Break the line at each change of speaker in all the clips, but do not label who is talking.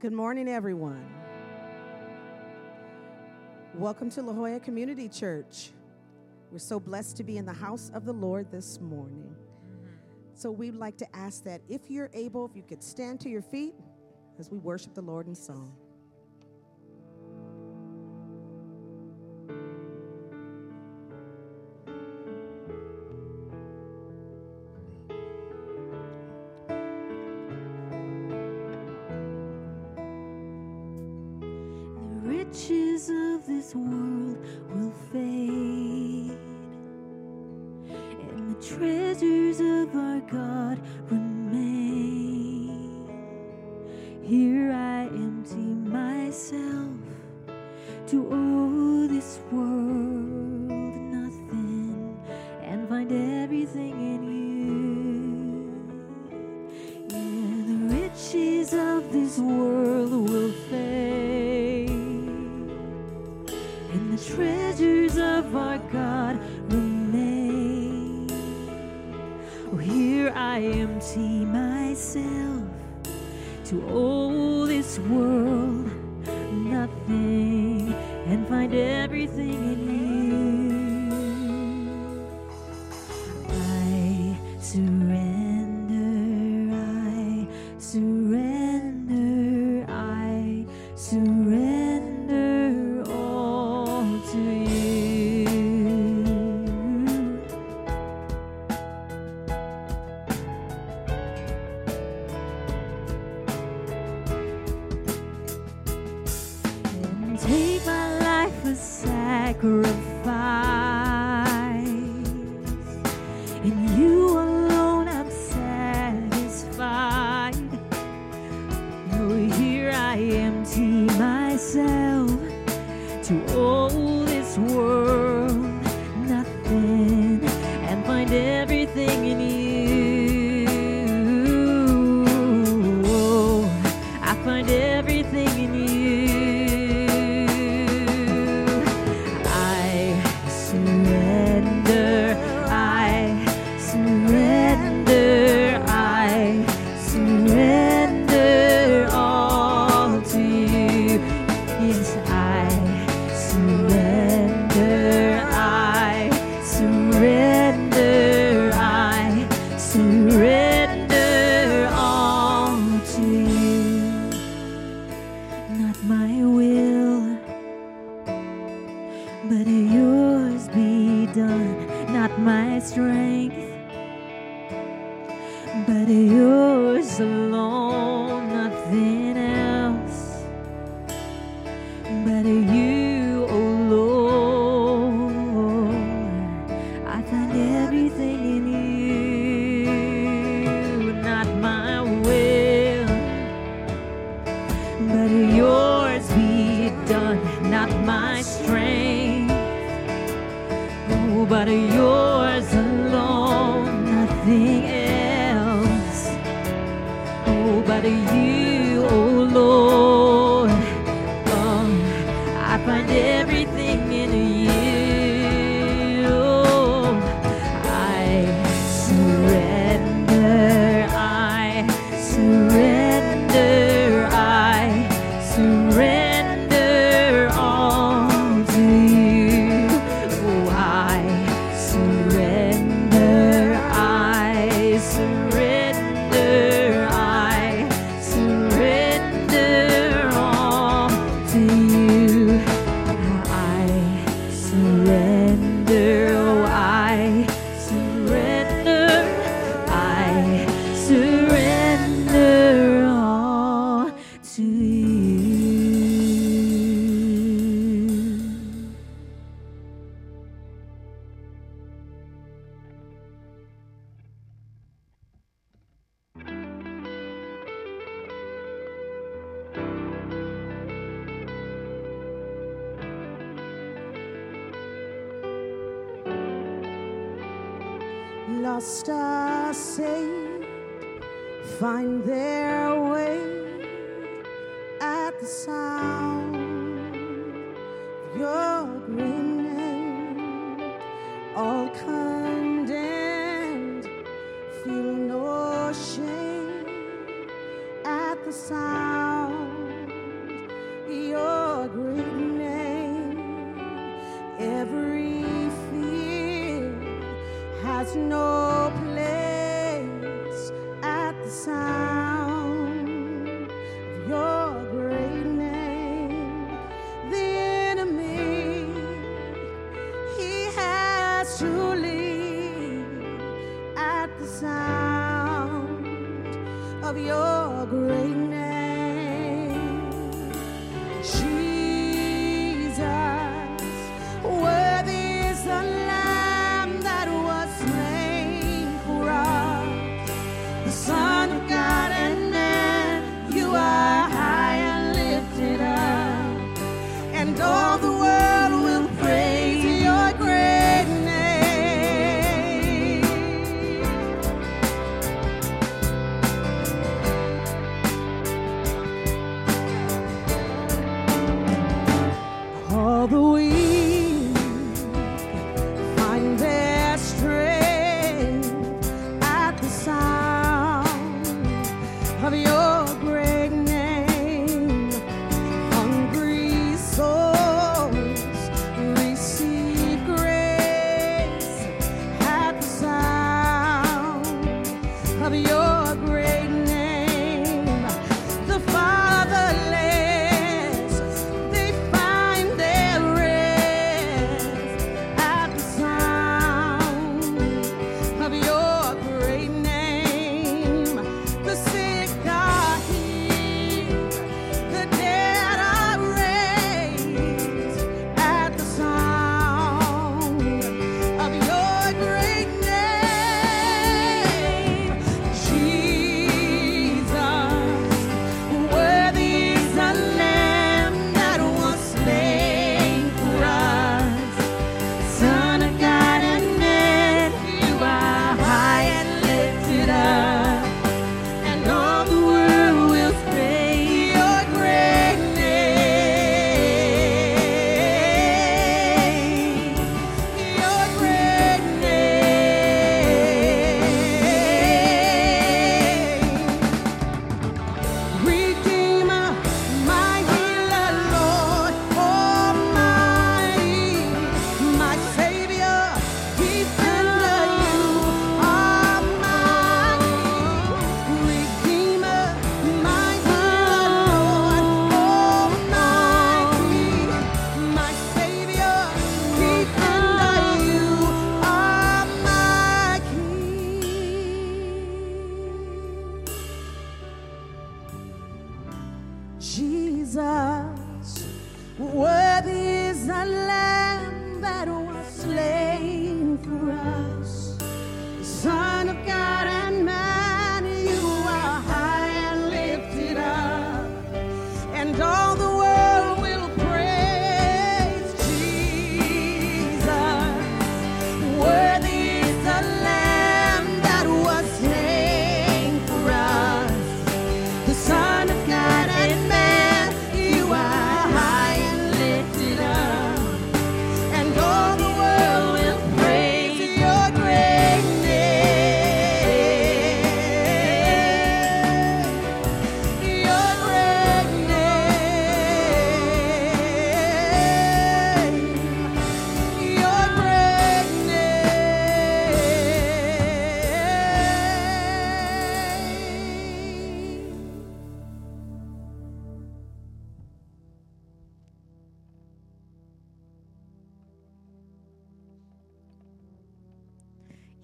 Good morning, everyone. Welcome to La Jolla Community Church. We're so blessed to be in the house of the Lord this morning. So we'd like to ask that if you're able, if you could stand to your feet as we worship the Lord in song. lost are saved, find their way at the sound.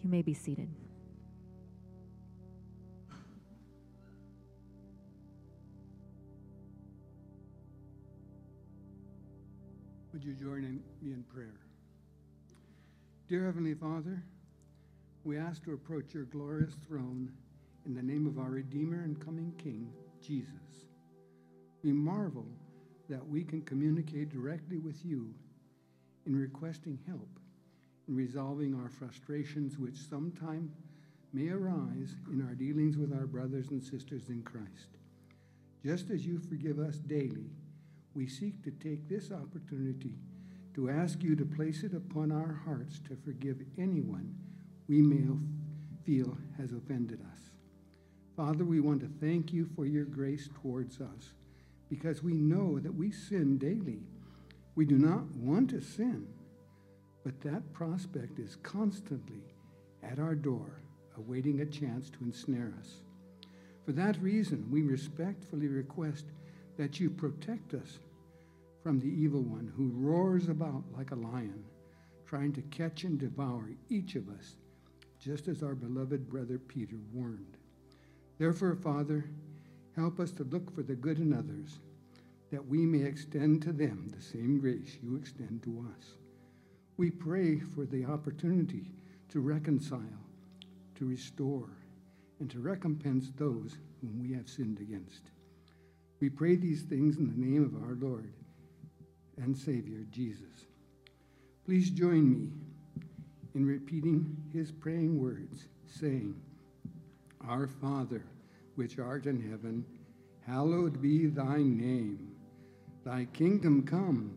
You
may be seated.
Would you join in, me in prayer? Dear Heavenly Father, we ask to approach your glorious throne in the name of our Redeemer and coming King, Jesus. We marvel that we can communicate directly with you in requesting help resolving our frustrations which sometime may arise in our dealings with our brothers and sisters in Christ. Just as you forgive us daily, we seek to take this opportunity to ask you to place it upon our hearts to forgive anyone we may feel has offended us. Father, we want to thank you for your grace towards us because we know that we sin daily. We do not want to sin, but that prospect is constantly at our door, awaiting a chance to ensnare us. For that reason, we respectfully request that you protect us from the evil one who roars about like a lion, trying to catch and devour each of us, just as our beloved brother Peter warned. Therefore, Father, help us to look for the good in others, that we may extend to them the same grace you extend to us. We pray for the opportunity to reconcile, to restore, and to recompense those whom we have sinned against. We pray these things in the name of our Lord and Savior, Jesus. Please join me in repeating his praying words, saying, Our Father, which art in heaven, hallowed be thy name. Thy kingdom come,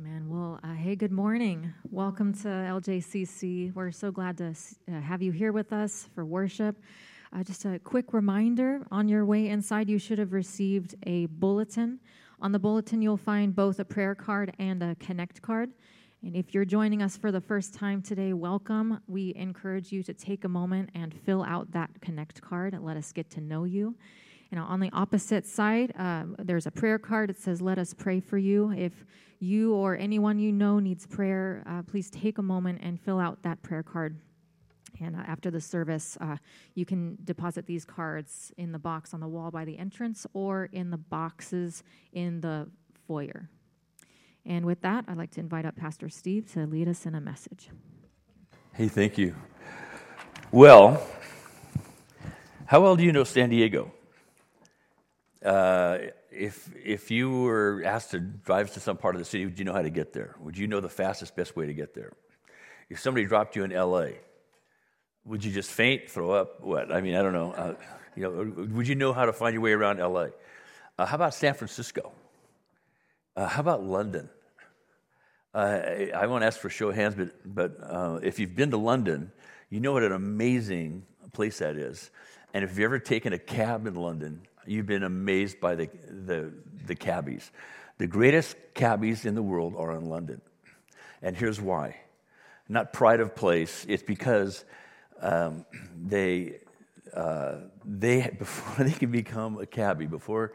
Amen. Well, uh, hey, good morning. Welcome to LJCC. We're so glad to uh, have you here with us for worship. Uh, just a quick reminder on your way inside, you should have received a bulletin. On the bulletin, you'll find both a prayer card and a connect card. And if you're joining us for the first time today, welcome. We encourage you to take a moment and fill out that connect card and let us get to know you. And on the opposite side, uh, there's a prayer card. It says, Let us pray for you. If you or anyone you know needs prayer, uh, please take a moment and fill out that prayer card. And uh, after the service, uh, you can deposit these cards in the box on the wall by the entrance or in the boxes in the foyer. And with that, I'd like to invite up Pastor Steve to lead us in a message.
Hey, thank you. Well, how well do you know San Diego? If, if you were asked to drive to some part of the city, would you know how to get there? Would you know the fastest, best way to get there? If somebody dropped you in LA, would you just faint, throw up? What? I mean, I don't know. Uh, you know, would you know how to find your way around LA? Uh, how about San Francisco? Uh, how about London? Uh, I won't ask for show of hands, but, but uh, if you've been to London, you know what an amazing place that is. And if you've ever taken a cab in London, you've been amazed by the, the, the cabbies. The greatest cabbies in the world are in London. And here's why not pride of place, it's because um, they, uh, they, before they can become a cabbie, before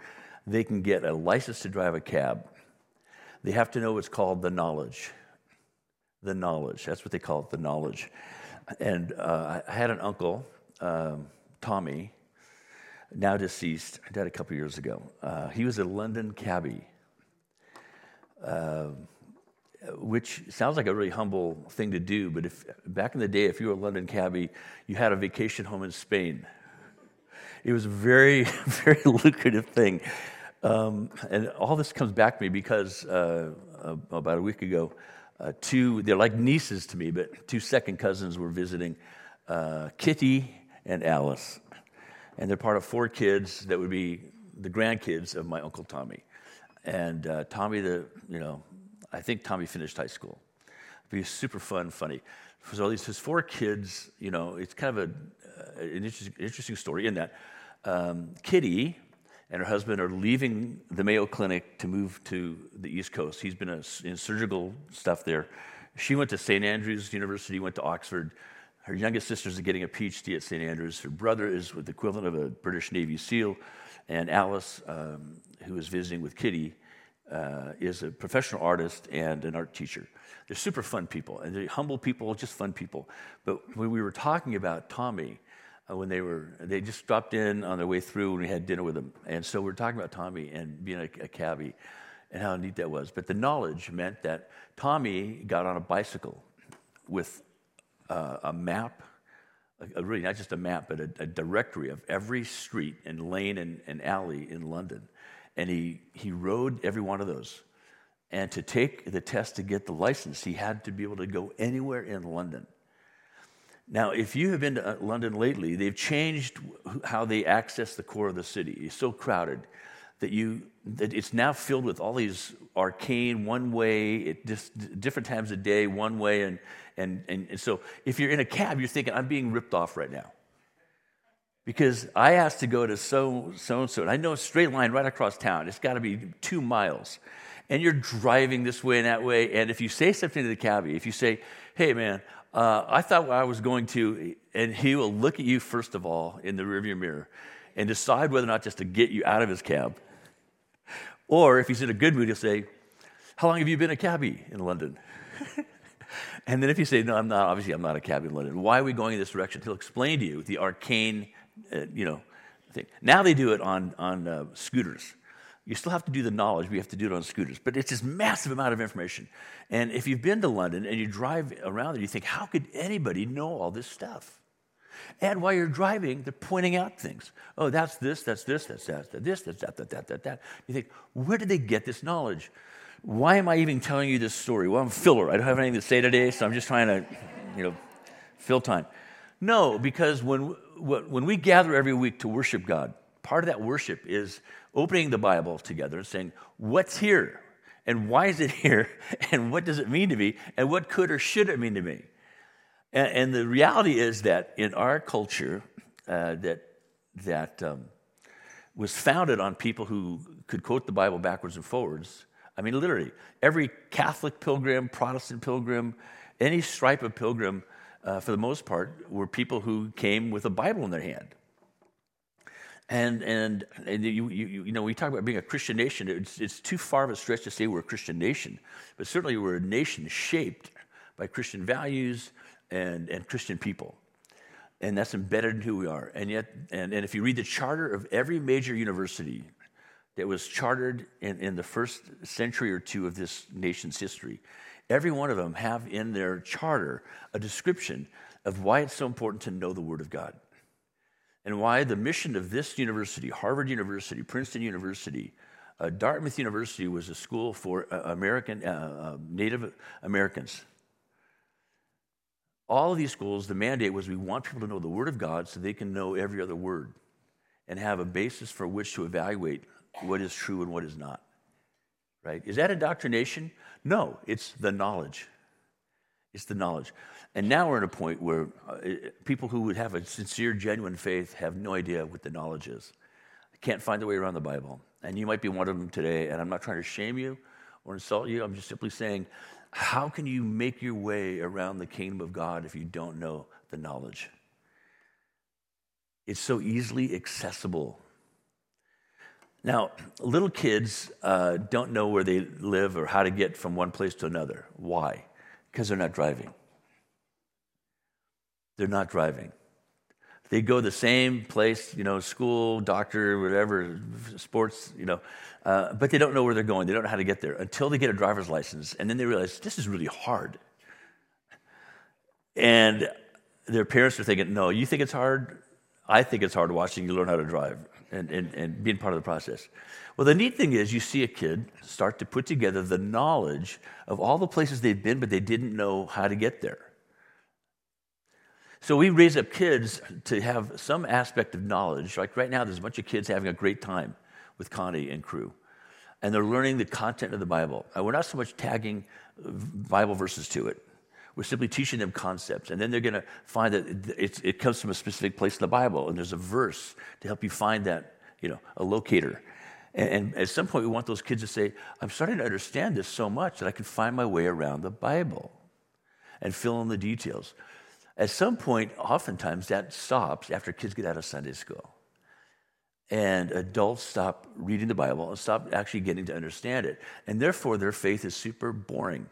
they can get a license to drive a cab, they have to know what's called the knowledge. The knowledge. That's what they call it, the knowledge. And uh, I had an uncle, um, Tommy, now deceased, died a couple years ago. Uh, he was a London cabbie, uh, which sounds like a really humble thing to do. But if back in the day, if you were a London cabbie, you had a vacation home in Spain. It was a very, very lucrative thing. Um, and all this comes back to me because uh, about a week ago, uh, two, they're like nieces to me, but two second cousins were visiting uh, Kitty and Alice. And they're part of four kids that would be the grandkids of my Uncle Tommy. And uh, Tommy, the, you know, I think Tommy finished high school. He was super fun, funny. So these his four kids, you know, it's kind of a, uh, an interesting, interesting story in that um, Kitty, and her husband are leaving the Mayo Clinic to move to the East Coast. He's been a, in surgical stuff there. She went to St. Andrews University, went to Oxford. Her youngest sister is getting a PhD at St. Andrews. Her brother is with the equivalent of a British Navy SEAL. And Alice, um, who is visiting with Kitty, uh, is a professional artist and an art teacher. They're super fun people, and they're humble people, just fun people. But when we were talking about Tommy, uh, when they were they just dropped in on their way through and we had dinner with them and so we are talking about tommy and being a, a cabbie and how neat that was but the knowledge meant that tommy got on a bicycle with uh, a map a, a really not just a map but a, a, directory of every street and lane and, and alley in london. And he, he rode every one of those. And to take the test to get the license he had to be able to go anywhere in london. Now, if you have been to uh, London lately, they've changed how they access the core of the city. It's so crowded that you that it's now filled with all these arcane one way, different times of day, one way, and, and and and so if you're in a cab, you're thinking, I'm being ripped off right now. Because I asked to go to so so and so, and I know a straight line right across town. It's got to be two miles, and you're driving this way and that way. And if you say something to the cabbie, if you say, "Hey, man, uh, I thought I was going to," and he will look at you first of all in the rearview mirror, and decide whether or not just to get you out of his cab, or if he's in a good mood, he'll say, "How long have you been a cabbie in London?" and then if you say, "No, I'm not," obviously I'm not a cabbie in London. Why are we going in this direction? He'll explain to you the arcane uh, you know, thing. Now they do it on, on uh, scooters. You still have to do the knowledge, but you have to do it on scooters. But it's this massive amount of information. And if you've been to London and you drive around there, you think, how could anybody know all this stuff? And while you're driving, they're pointing out things. Oh, that's this, that's this, that's that, that's this, that's that, that, that, that, that. You think, where did they get this knowledge? Why am I even telling you this story? Well, I'm filler. I don't have anything to say today, so I'm just trying to, you know, fill time. No, because when when we gather every week to worship God, part of that worship is opening the Bible together and saying, What's here? And why is it here? And what does it mean to me? And what could or should it mean to me? And, and the reality is that in our culture, uh, that, that um, was founded on people who could quote the Bible backwards and forwards. I mean, literally, every Catholic pilgrim, Protestant pilgrim, any stripe of pilgrim uh, for the most part, were people who came with a Bible in their hand. And, and, and you, you, you know, we talk about being a Christian nation. It's, it's too far of a stretch to say we're a Christian nation, but certainly we're a nation shaped by Christian values and, and Christian people. And that's embedded in who we are. And yet, and, and if you read the charter of every major university that was chartered in, in the first century or two of this nation's history, Every one of them have in their charter a description of why it's so important to know the Word of God and why the mission of this university, Harvard University, Princeton University, uh, Dartmouth University was a school for uh, American, uh, uh Native Americans. All of these schools, the mandate was we want people to know the Word of God so they can know every other word and have a basis for which to evaluate what is true and what is not. Right? Is that indoctrination? No, it's the knowledge. It's the knowledge. And now we're at a point where uh, people who would have a sincere, genuine faith have no idea what the knowledge is. Can't find their way around the Bible. And you might be one of them today, and I'm not trying to shame you or insult you. I'm just simply saying, how can you make your way around the kingdom of God if you don't know the knowledge? It's so easily accessible now, little kids uh, don't know where they live or how to get from one place to another. Why? Because they're not driving. They're not driving. They go the same place, you know, school, doctor, whatever, sports, you know, uh, but they don't know where they're going. They don't know how to get there until they get a driver's license. And then they realize this is really hard. And their parents are thinking, no, you think it's hard? I think it's hard watching you learn how to drive and, and, and being part of the process. Well, the neat thing is you see a kid start to put together the knowledge of all the places they've been, but they didn't know how to get there. So we raise up kids to have some aspect of knowledge. Like right now, there's a bunch of kids having a great time with Connie and crew. And they're learning the content of the Bible. And we're not so much tagging Bible verses to it. We're simply teaching them concepts. And then they're going to find that it comes from a specific place in the Bible. And there's a verse to help you find that, you know, a locator. And, and at some point, we want those kids to say, I'm starting to understand this so much that I can find my way around the Bible and fill in the details. At some point, oftentimes that stops after kids get out of Sunday school. And adults stop reading the Bible and stop actually getting to understand it. And therefore, their faith is super boring.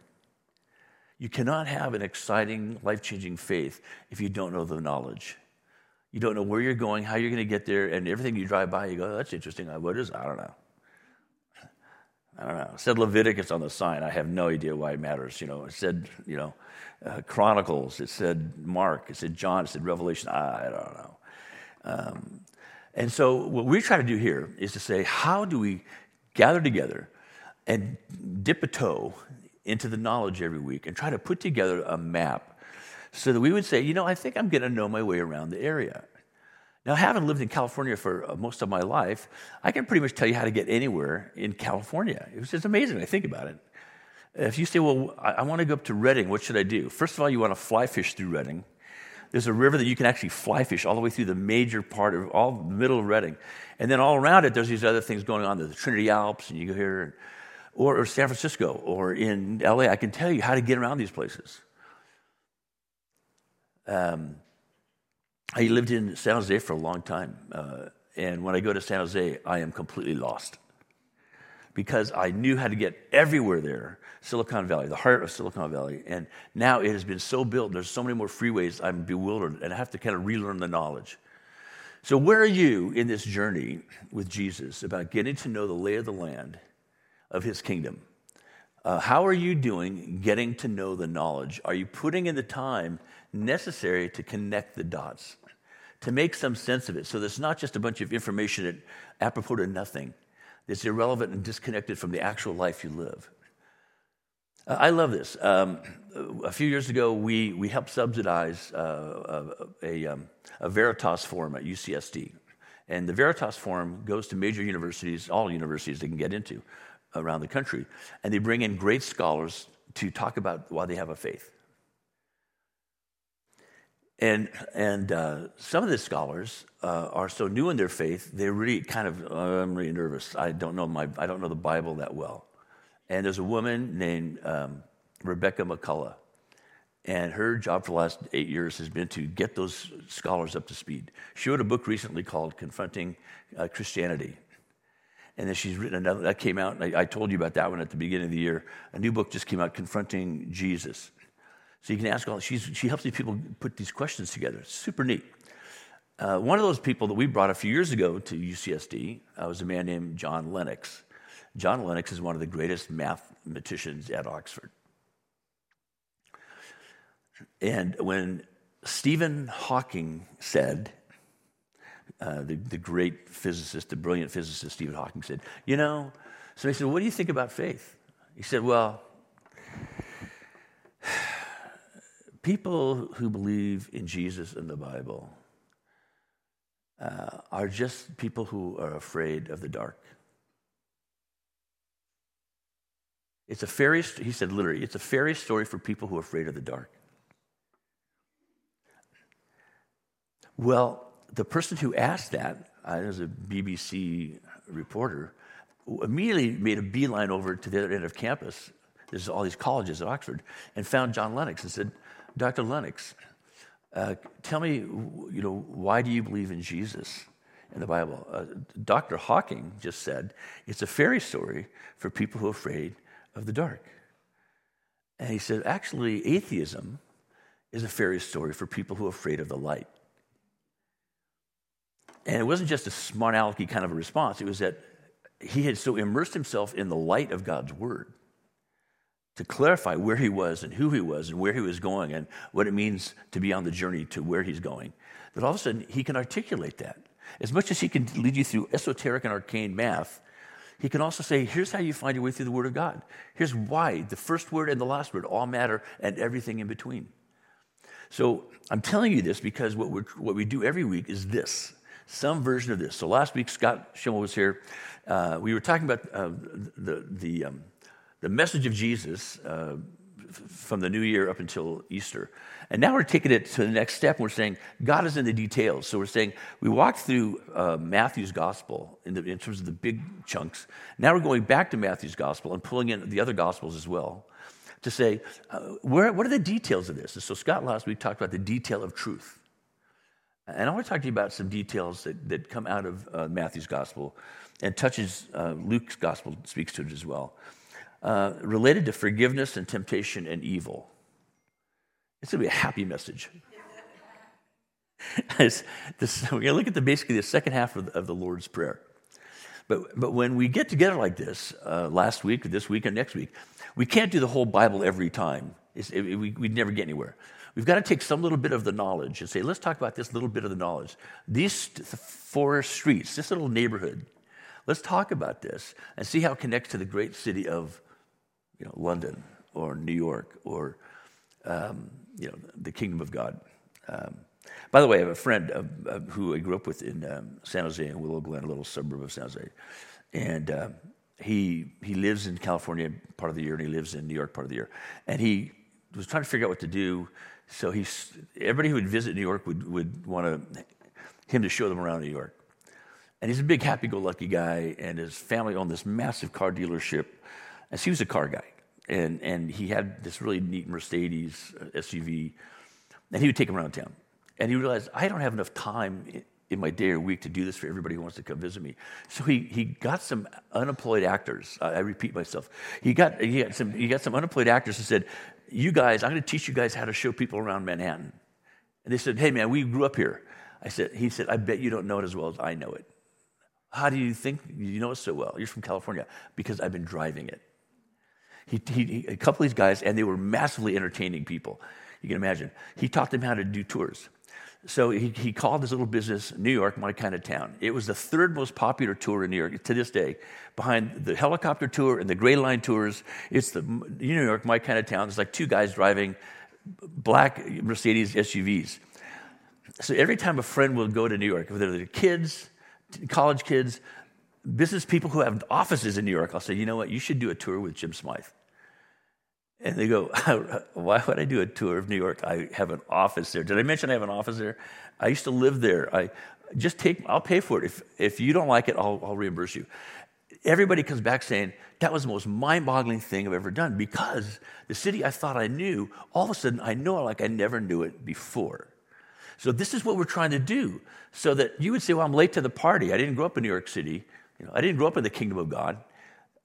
You cannot have an exciting, life changing faith if you don't know the knowledge. You don't know where you're going, how you're going to get there, and everything you drive by, you go, oh, that's interesting. What is? I don't know. I don't know. It said Leviticus on the sign. I have no idea why it matters. You know, it said, you know, uh, Chronicles. It said Mark. It said John. It said Revelation. I, I don't know. Um, and so, what we try to do here is to say, how do we gather together and dip a toe into the knowledge every week and try to put together a map so that we would say, you know, I think I'm going to know my way around the area. Now, having lived in California for uh, most of my life, I can pretty much tell you how to get anywhere in California. It was just amazing. I think about it. If you say, well, I, want to go up to Redding, what should I do? First of all, you want to fly fish through Redding. There's a river that you can actually fly fish all the way through the major part of all the middle of Redding. And then all around it, there's these other things going on, the Trinity Alps, and you go here, or, or San Francisco, or in LA. I can tell you how to get around these places. Um, I lived in San Jose for a long time. Uh, and when I go to San Jose, I am completely lost because I knew how to get everywhere there, Silicon Valley, the heart of Silicon Valley. And now it has been so built, there's so many more freeways, I'm bewildered and I have to kind of relearn the knowledge. So, where are you in this journey with Jesus about getting to know the lay of the land of his kingdom? Uh, how are you doing getting to know the knowledge? Are you putting in the time necessary to connect the dots, to make some sense of it so that it's not just a bunch of information that apropos to nothing, that's irrelevant and disconnected from the actual life you live? Uh, I love this. Um, a few years ago, we, we helped subsidize uh, a, a, um, a Veritas Forum at UCSD. And the Veritas Forum goes to major universities, all universities they can get into around the country, and they bring in great scholars to talk about why they have a faith. And, and uh, some of the scholars uh, are so new in their faith, they're really kind of, oh, I'm really nervous. I don't, know my, I don't know the Bible that well. And there's a woman named um, Rebecca McLaughlin. And her job for the last eight years has been to get those scholars up to speed. She wrote a book recently called Confronting uh, Christianity. And then she's written another, that came out, I, I, told you about that one at the beginning of the year. A new book just came out, Confronting Jesus. So you can ask all, she's, she helps these people put these questions together. Super neat. Uh, one of those people that we brought a few years ago to UCSD uh, was a man named John Lennox. John Lennox is one of the greatest mathematicians at Oxford. And when Stephen Hawking said, uh, the, the great physicist, the brilliant physicist Stephen Hawking said, You know, so he said, What do you think about faith? He said, Well, people who believe in Jesus and the Bible uh, are just people who are afraid of the dark. It's a fairy, he said literally, it's a fairy story for people who are afraid of the dark. Well, the person who asked that, I was a BBC reporter, immediately made a beeline over to the other end of campus. There's all these colleges at Oxford, and found John Lennox and said, Dr. Lennox, uh, tell me, you know, why do you believe in Jesus in the Bible? Uh, Dr. Hawking just said it's a fairy story for people who are afraid of the dark. And he said, actually, atheism is a fairy story for people who are afraid of the light. And it wasn't just a smart alecky kind of a response, it was that he had so immersed himself in the light of God's word to clarify where he was and who he was and where he was going and what it means to be on the journey to where he's going. That all of a sudden he can articulate that. As much as he can lead you through esoteric and arcane math, he can also say, here's how you find your way through the Word of God. Here's why the first word and the last word all matter and everything in between. So I'm telling you this because what, we what we do every week is this some version of this. So last week, Scott Schimmel was here. Uh, we were talking about uh, the, the, um, the message of Jesus uh, from the new year up until Easter. And now we're taking it to the next step. And we're saying God is in the details. So we're saying we walked through uh, Matthew's gospel in, the, in, terms of the big chunks. Now we're going back to Matthew's gospel and pulling in the other gospels as well to say, uh, where, what are the details of this? And so Scott last week talked about the detail of truth. And I want to talk to you about some details that, that come out of uh, Matthew's gospel and touches uh, Luke's gospel, speaks to it as well, uh, related to forgiveness and temptation and evil. It's going to be a happy message. this, we're going to look at the, basically the second half of the, of the Lord's Prayer. But, but when we get together like this, uh, last week, this week, and next week, we can't do the whole Bible every time. It, we, would never get anywhere. We've got to take some little bit of the knowledge and say, let's talk about this little bit of the knowledge. These four streets, this little neighborhood, let's talk about this and see how it connects to the great city of you know, London or New York or um, you know, the kingdom of God. Um, by the way, I have a friend uh, uh, who I grew up with in um, San Jose, in Willow Glen, a little suburb of San Jose. And uh, he, he lives in California part of the year, and he lives in New York part of the year. And he was trying to figure out what to do. So he's, everybody who would visit New York would, would want to, him to show them around New York. And he's a big happy go lucky guy, and his family owned this massive car dealership. And so he was a car guy. And, and he had this really neat Mercedes uh, SUV, and he would take him around town. And he realized, I don't have enough time in my day or week to do this for everybody who wants to come visit me. So he, he got some unemployed actors. I, I repeat myself. He got, he, got some, he got some unemployed actors and said, You guys, I'm going to teach you guys how to show people around Manhattan. And they said, Hey, man, we grew up here. I said, He said, I bet you don't know it as well as I know it. How do you think you know it so well? You're from California. Because I've been driving it. He, he, a couple of these guys, and they were massively entertaining people. You can imagine. He taught them how to do tours. So he, he called his little business New York, my kind of town. It was the third most popular tour in New York to this day, behind the helicopter tour and the Gray Line tours. It's the New York, my kind of town. It's like two guys driving black Mercedes SUVs. So every time a friend will go to New York, whether they're kids, college kids, business people who have offices in New York, I'll say, you know what, you should do a tour with Jim Smythe. And they go, Why would I do a tour of New York? I have an office there. Did I mention I have an office there? I used to live there. I just take, I'll pay for it. If, if you don't like it, I'll, I'll reimburse you. Everybody comes back saying, That was the most mind boggling thing I've ever done because the city I thought I knew, all of a sudden I know like I never knew it before. So this is what we're trying to do. So that you would say, Well, I'm late to the party. I didn't grow up in New York City. You know, I didn't grow up in the kingdom of God.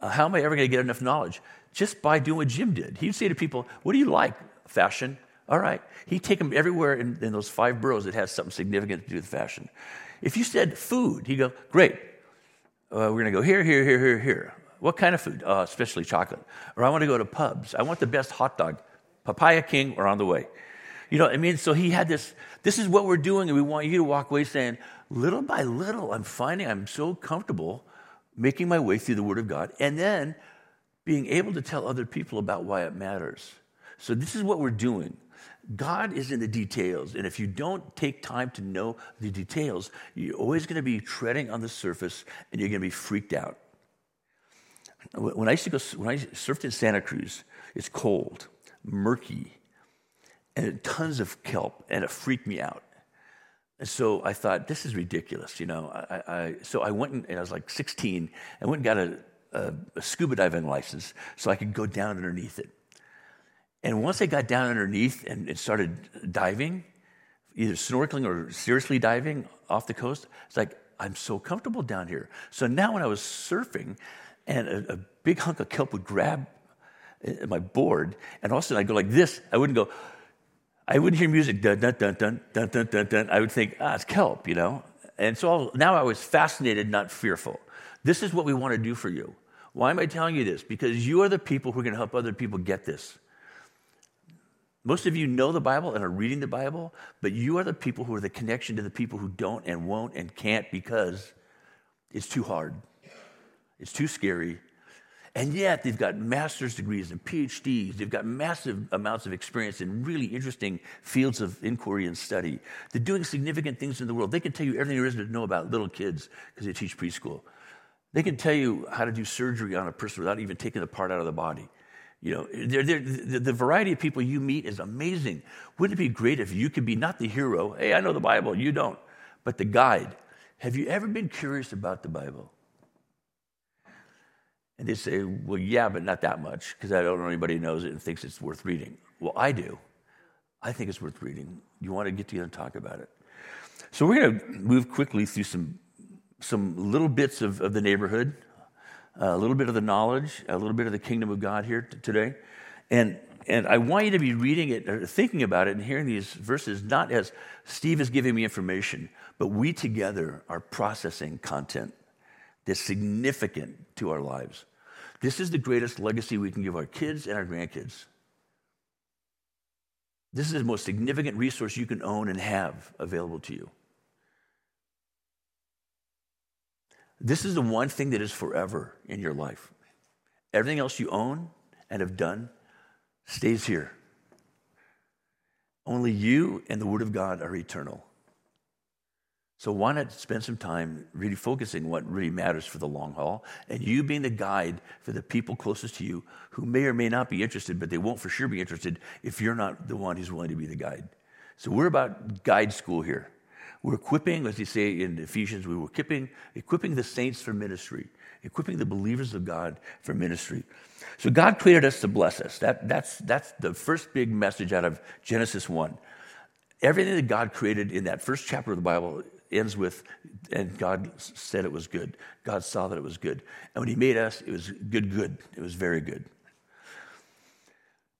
Uh, how am I ever going to get enough knowledge? Just by doing what Jim did. He'd say to people, What do you like? Fashion. All right. He'd take them everywhere in, in those five boroughs that has something significant to do with fashion. If you said food, he'd go, Great. Uh, we're going to go here, here, here, here, here. What kind of food? Uh, especially chocolate. Or I want to go to pubs. I want the best hot dog. Papaya King, we're on the way. You know, what I mean, so he had this, this is what we're doing, and we want you to walk away saying, little by little, I'm finding I'm so comfortable making my way through the Word of God. And then being able to tell other people about why it matters. So, this is what we're doing. God is in the details. And if you don't take time to know the details, you're always going to be treading on the surface and you're going to be freaked out. When I used to go, when I surfed in Santa Cruz, it's cold, murky, and tons of kelp, and it freaked me out. And so I thought, this is ridiculous, you know. I, I, so I went and, and I was like 16. I went and got a, a, a scuba diving license so I could go down underneath it. And once I got down underneath and, and started diving, either snorkeling or seriously diving off the coast, it's like, I'm so comfortable down here. So now when I was surfing and a, a big hunk of kelp would grab uh, my board, and all of a sudden I'd go like this, I wouldn't go, I wouldn't hear music, dun, dun, dun, dun, dun, dun, dun, dun. I would think, ah, it's kelp, you know? And so now I was fascinated, not fearful. This is what we want to do for you. Why am I telling you this? Because you are the people who are going to help other people get this. Most of you know the Bible and are reading the Bible, but you are the people who are the connection to the people who don't and won't and can't because it's too hard. It's too scary. And yet they've got master's degrees and PhDs. They've got massive amounts of experience in really interesting fields of inquiry and study. They're doing significant things in the world. They can tell you everything there is to know about little kids because they teach preschool. They can tell you how to do surgery on a person without even taking the part out of the body. You know, they're, they're, the, the variety of people you meet is amazing. Wouldn't it be great if you could be not the hero, hey, I know the Bible, you don't, but the guide? Have you ever been curious about the Bible? And they say, well, yeah, but not that much, because I don't know anybody who knows it and thinks it's worth reading. Well, I do. I think it's worth reading. You want to get together and talk about it. So we're going to move quickly through some some little bits of, of the neighborhood, a little bit of the knowledge, a little bit of the kingdom of God here t- today. And, and I want you to be reading it or thinking about it and hearing these verses not as Steve is giving me information, but we together are processing content that's significant to our lives. This is the greatest legacy we can give our kids and our grandkids. This is the most significant resource you can own and have available to you. This is the one thing that is forever in your life. Everything else you own and have done stays here. Only you and the Word of God are eternal. So why not spend some time really focusing on what really matters for the long haul, and you being the guide for the people closest to you who may or may not be interested, but they won't for sure be interested if you're not the one who's willing to be the guide. So we're about guide school here. We're equipping, as you say in Ephesians, we were equipping, equipping the saints for ministry, equipping the believers of God for ministry. So God created us to bless us. That, that's, that's the first big message out of Genesis 1. Everything that God created in that first chapter of the Bible ends with, and God said it was good. God saw that it was good. And when He made us, it was good, good. It was very good.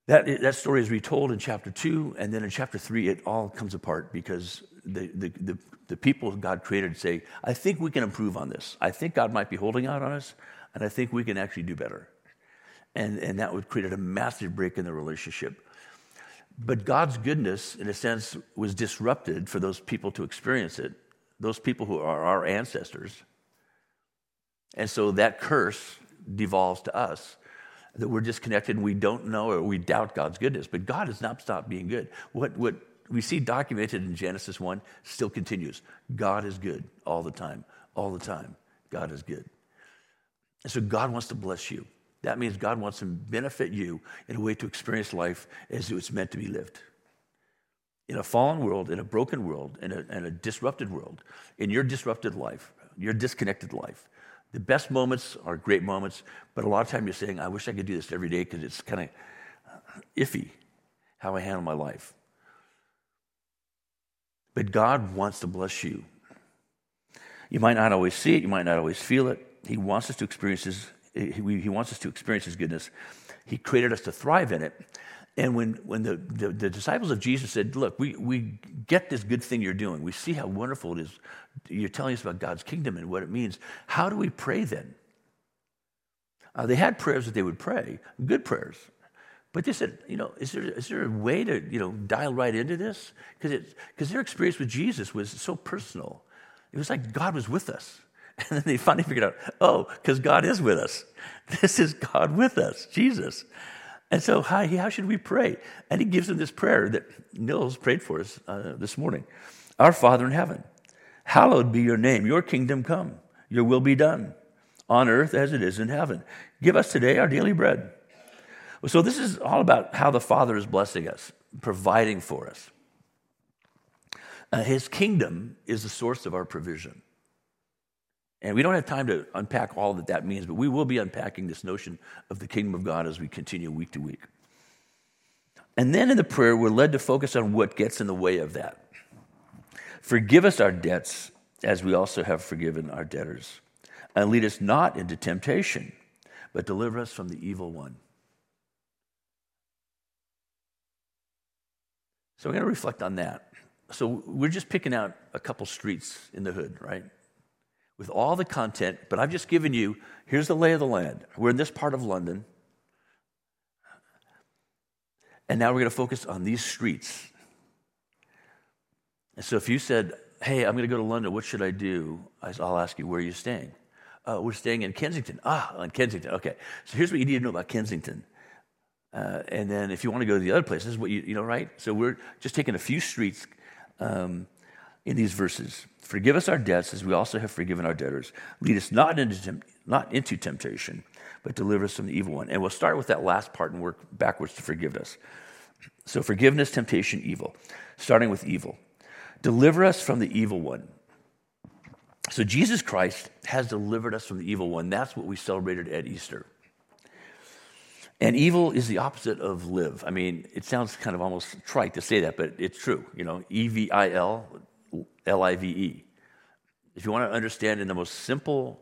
That, that story is retold in chapter 2, and then in chapter 3, it all comes apart because the, the, the, the people God created say, I think we can improve on this. I think God might be holding out on us, and I think we can actually do better. And, and that would create a massive break in the relationship. But God's goodness, in a sense, was disrupted for those people to experience it those people who are our ancestors. And so that curse devolves to us that we're disconnected and we don't know or we doubt God's goodness. But God has not stopped being good. What, what we see documented in Genesis 1 still continues. God is good all the time, all the time. God is good. And so God wants to bless you. That means God wants to benefit you in a way to experience life as it's meant to be lived in a fallen world, in a broken world, in a, in a disrupted world, in your disrupted life, your disconnected life. The best moments are great moments, but a lot of time you're saying, I wish I could do this every day because it's kind of uh, iffy how I handle my life. But God wants to bless you. You might not always see it, you might not always feel it. He wants us to experience His, he, he wants us to experience His goodness. He created us to thrive in it. And when, when the, the, the, disciples of Jesus said, Look, we, we get this good thing you're doing, we see how wonderful it is. You're telling us about God's kingdom and what it means. How do we pray then? Uh, they had prayers that they would pray, good prayers. But they said, you know, is there, is there a way to, you know, dial right into this? Because their experience with Jesus was so personal. It was like God was with us. And then they finally figured out, oh, because God is with us. This is God with us, Jesus. And so, how, how should we pray? And he gives them this prayer that Nils prayed for us uh, this morning Our Father in heaven, hallowed be your name, your kingdom come, your will be done on earth as it is in heaven. Give us today our daily bread. So, this is all about how the Father is blessing us, providing for us. Uh, his kingdom is the source of our provision. And we don't have time to unpack all that that means, but we will be unpacking this notion of the kingdom of God as we continue week to week. And then in the prayer, we're led to focus on what gets in the way of that. Forgive us our debts as we also have forgiven our debtors. And lead us not into temptation, but deliver us from the evil one. So we're going to reflect on that. So we're just picking out a couple streets in the hood, right? With all the content, but I've just given you here's the lay of the land. We're in this part of London. And now we're going to focus on these streets. And so if you said, Hey, I'm going to go to London, what should I do? I'll ask you, Where are you staying? Uh, we're staying in Kensington. Ah, in Kensington. Okay. So here's what you need to know about Kensington. Uh, and then if you want to go to the other places, what you, you know, right? So we're just taking a few streets um, in these verses. Forgive us our debts as we also have forgiven our debtors. Lead us not into, not into temptation, but deliver us from the evil one. And we'll start with that last part and work backwards to forgiveness. So, forgiveness, temptation, evil. Starting with evil. Deliver us from the evil one. So, Jesus Christ has delivered us from the evil one. That's what we celebrated at Easter. And evil is the opposite of live. I mean, it sounds kind of almost trite to say that, but it's true. You know, E V I L, L I V E. If you want to understand in the most simple,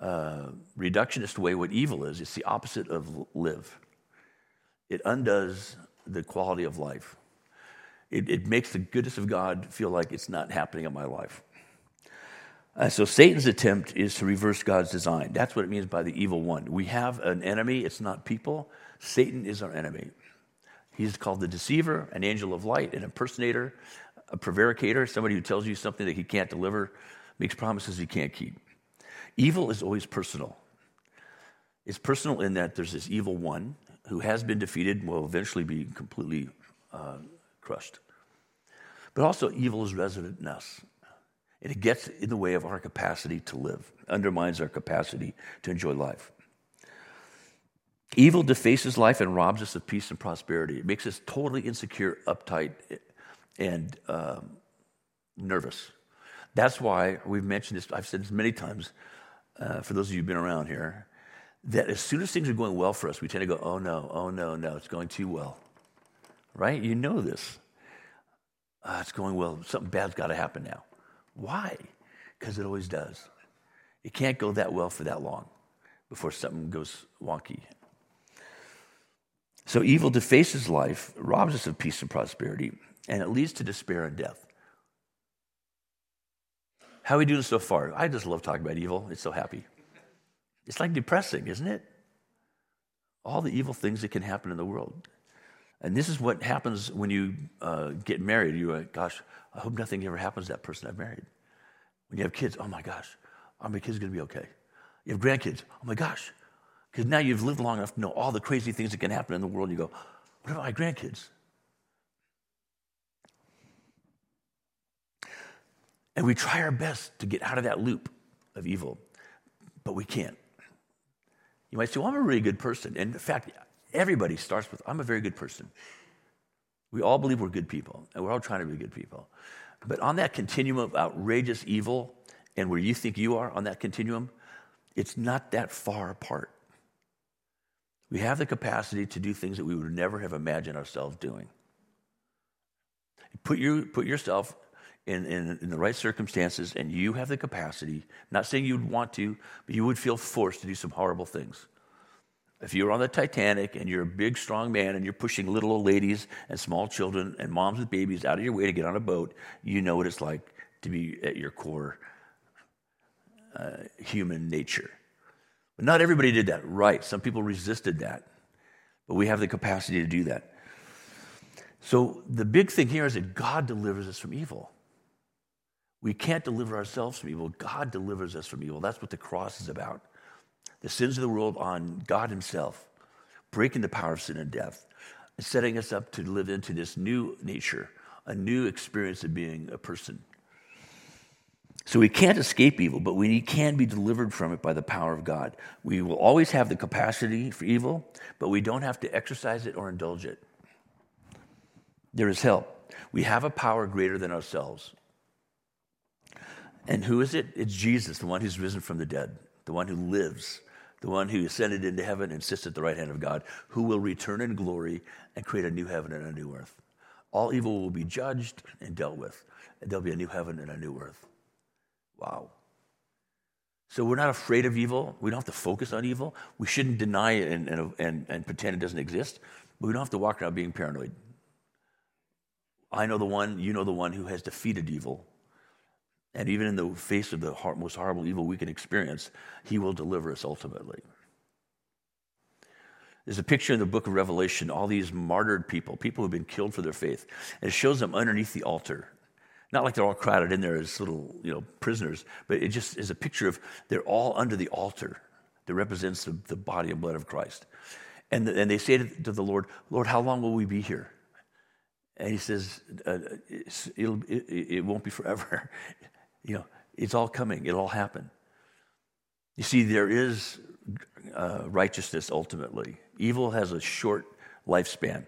uh, reductionist way what evil is, it's the opposite of live. It undoes the quality of life. It, it makes the goodness of God feel like it's not happening in my life. Uh, so Satan's attempt is to reverse God's design. That's what it means by the evil one. We have an enemy, it's not people. Satan is our enemy. He's called the deceiver, an angel of light, an impersonator, a prevaricator, somebody who tells you something that he can't deliver, makes promises he can't keep. Evil is always personal. It's personal in that there's this evil one who has been defeated and will eventually be completely uh, crushed. But also, evil is resident in us. And it gets in the way of our capacity to live, undermines our capacity to enjoy life. Evil defaces life and robs us of peace and prosperity. It makes us totally insecure, uptight, and um, nervous. That's why we've mentioned this, I've said this many times uh, for those of you who've been around here, that as soon as things are going well for us, we tend to go, oh no, oh no, no, it's going too well. Right? You know this. Uh, it's going well. Something bad's got to happen now. Why? Because it always does. It can't go that well for that long before something goes wonky. So evil defaces life, robs us of peace and prosperity, and it leads to despair and death. How we doing so far? I just love talking about evil. It's so happy. It's like depressing, isn't it? All the evil things that can happen in the world. And this is what happens when you uh, get married. You're like, gosh, I hope nothing ever happens to that person I've married. When you have kids, oh my gosh, are my kids going to be okay? You have grandkids, oh my gosh. Because now you've lived long enough to know all the crazy things that can happen in the world. You go, what about my grandkids? And we try our best to get out of that loop of evil, but we can't. You might say, well, I'm a really good person. And in fact, everybody starts with, I'm a very good person. We all believe we're good people, and we're all trying to be good people. But on that continuum of outrageous evil and where you think you are on that continuum, it's not that far apart. We have the capacity to do things that we would never have imagined ourselves doing. Put, your, put yourself in, in, in, the right circumstances, and you have the capacity, not saying you'd want to, but you would feel forced to do some horrible things. If you're on the Titanic and you're a big, strong man and you're pushing little old ladies and small children and moms with babies out of your way to get on a boat, you know what it's like to be at your core uh, human nature. But not everybody did that right. Some people resisted that. But we have the capacity to do that. So the big thing here is that God delivers us from evil. We can't deliver ourselves from evil. God delivers us from evil. That's what the cross is about. The sins of the world on God Himself, breaking the power of sin and death, and setting us up to live into this new nature, a new experience of being a person. So we can't escape evil, but we can be delivered from it by the power of God. We will always have the capacity for evil, but we don't have to exercise it or indulge it. There is help. We have a power greater than ourselves. And who is it? It's Jesus, the one who's risen from the dead, the one who lives, the one who ascended into heaven and sits at the right hand of God, who will return in glory and create a new heaven and a new earth. All evil will be judged and dealt with, and there'll be a new heaven and a new earth. Wow. So we're not afraid of evil. We don't have to focus on evil. We shouldn't deny it and, and, and, and pretend it doesn't exist, but we don't have to walk around being paranoid. I know the one, you know the one who has defeated evil and even in the face of the most horrible evil we can experience, He will deliver us ultimately. There's a picture in the book of Revelation, all these martyred people, people who've been killed for their faith. And it shows them underneath the altar. Not like they're all crowded in there as little you know, prisoners, but it just is a picture of they're all under the altar that represents the, the body and blood of Christ. And, the, and they say to, the Lord, Lord, how long will we be here? And he says, uh, it, it won't be forever. You know, it's all coming, it'll all happen. You see, there is uh, righteousness ultimately. Evil has a short lifespan.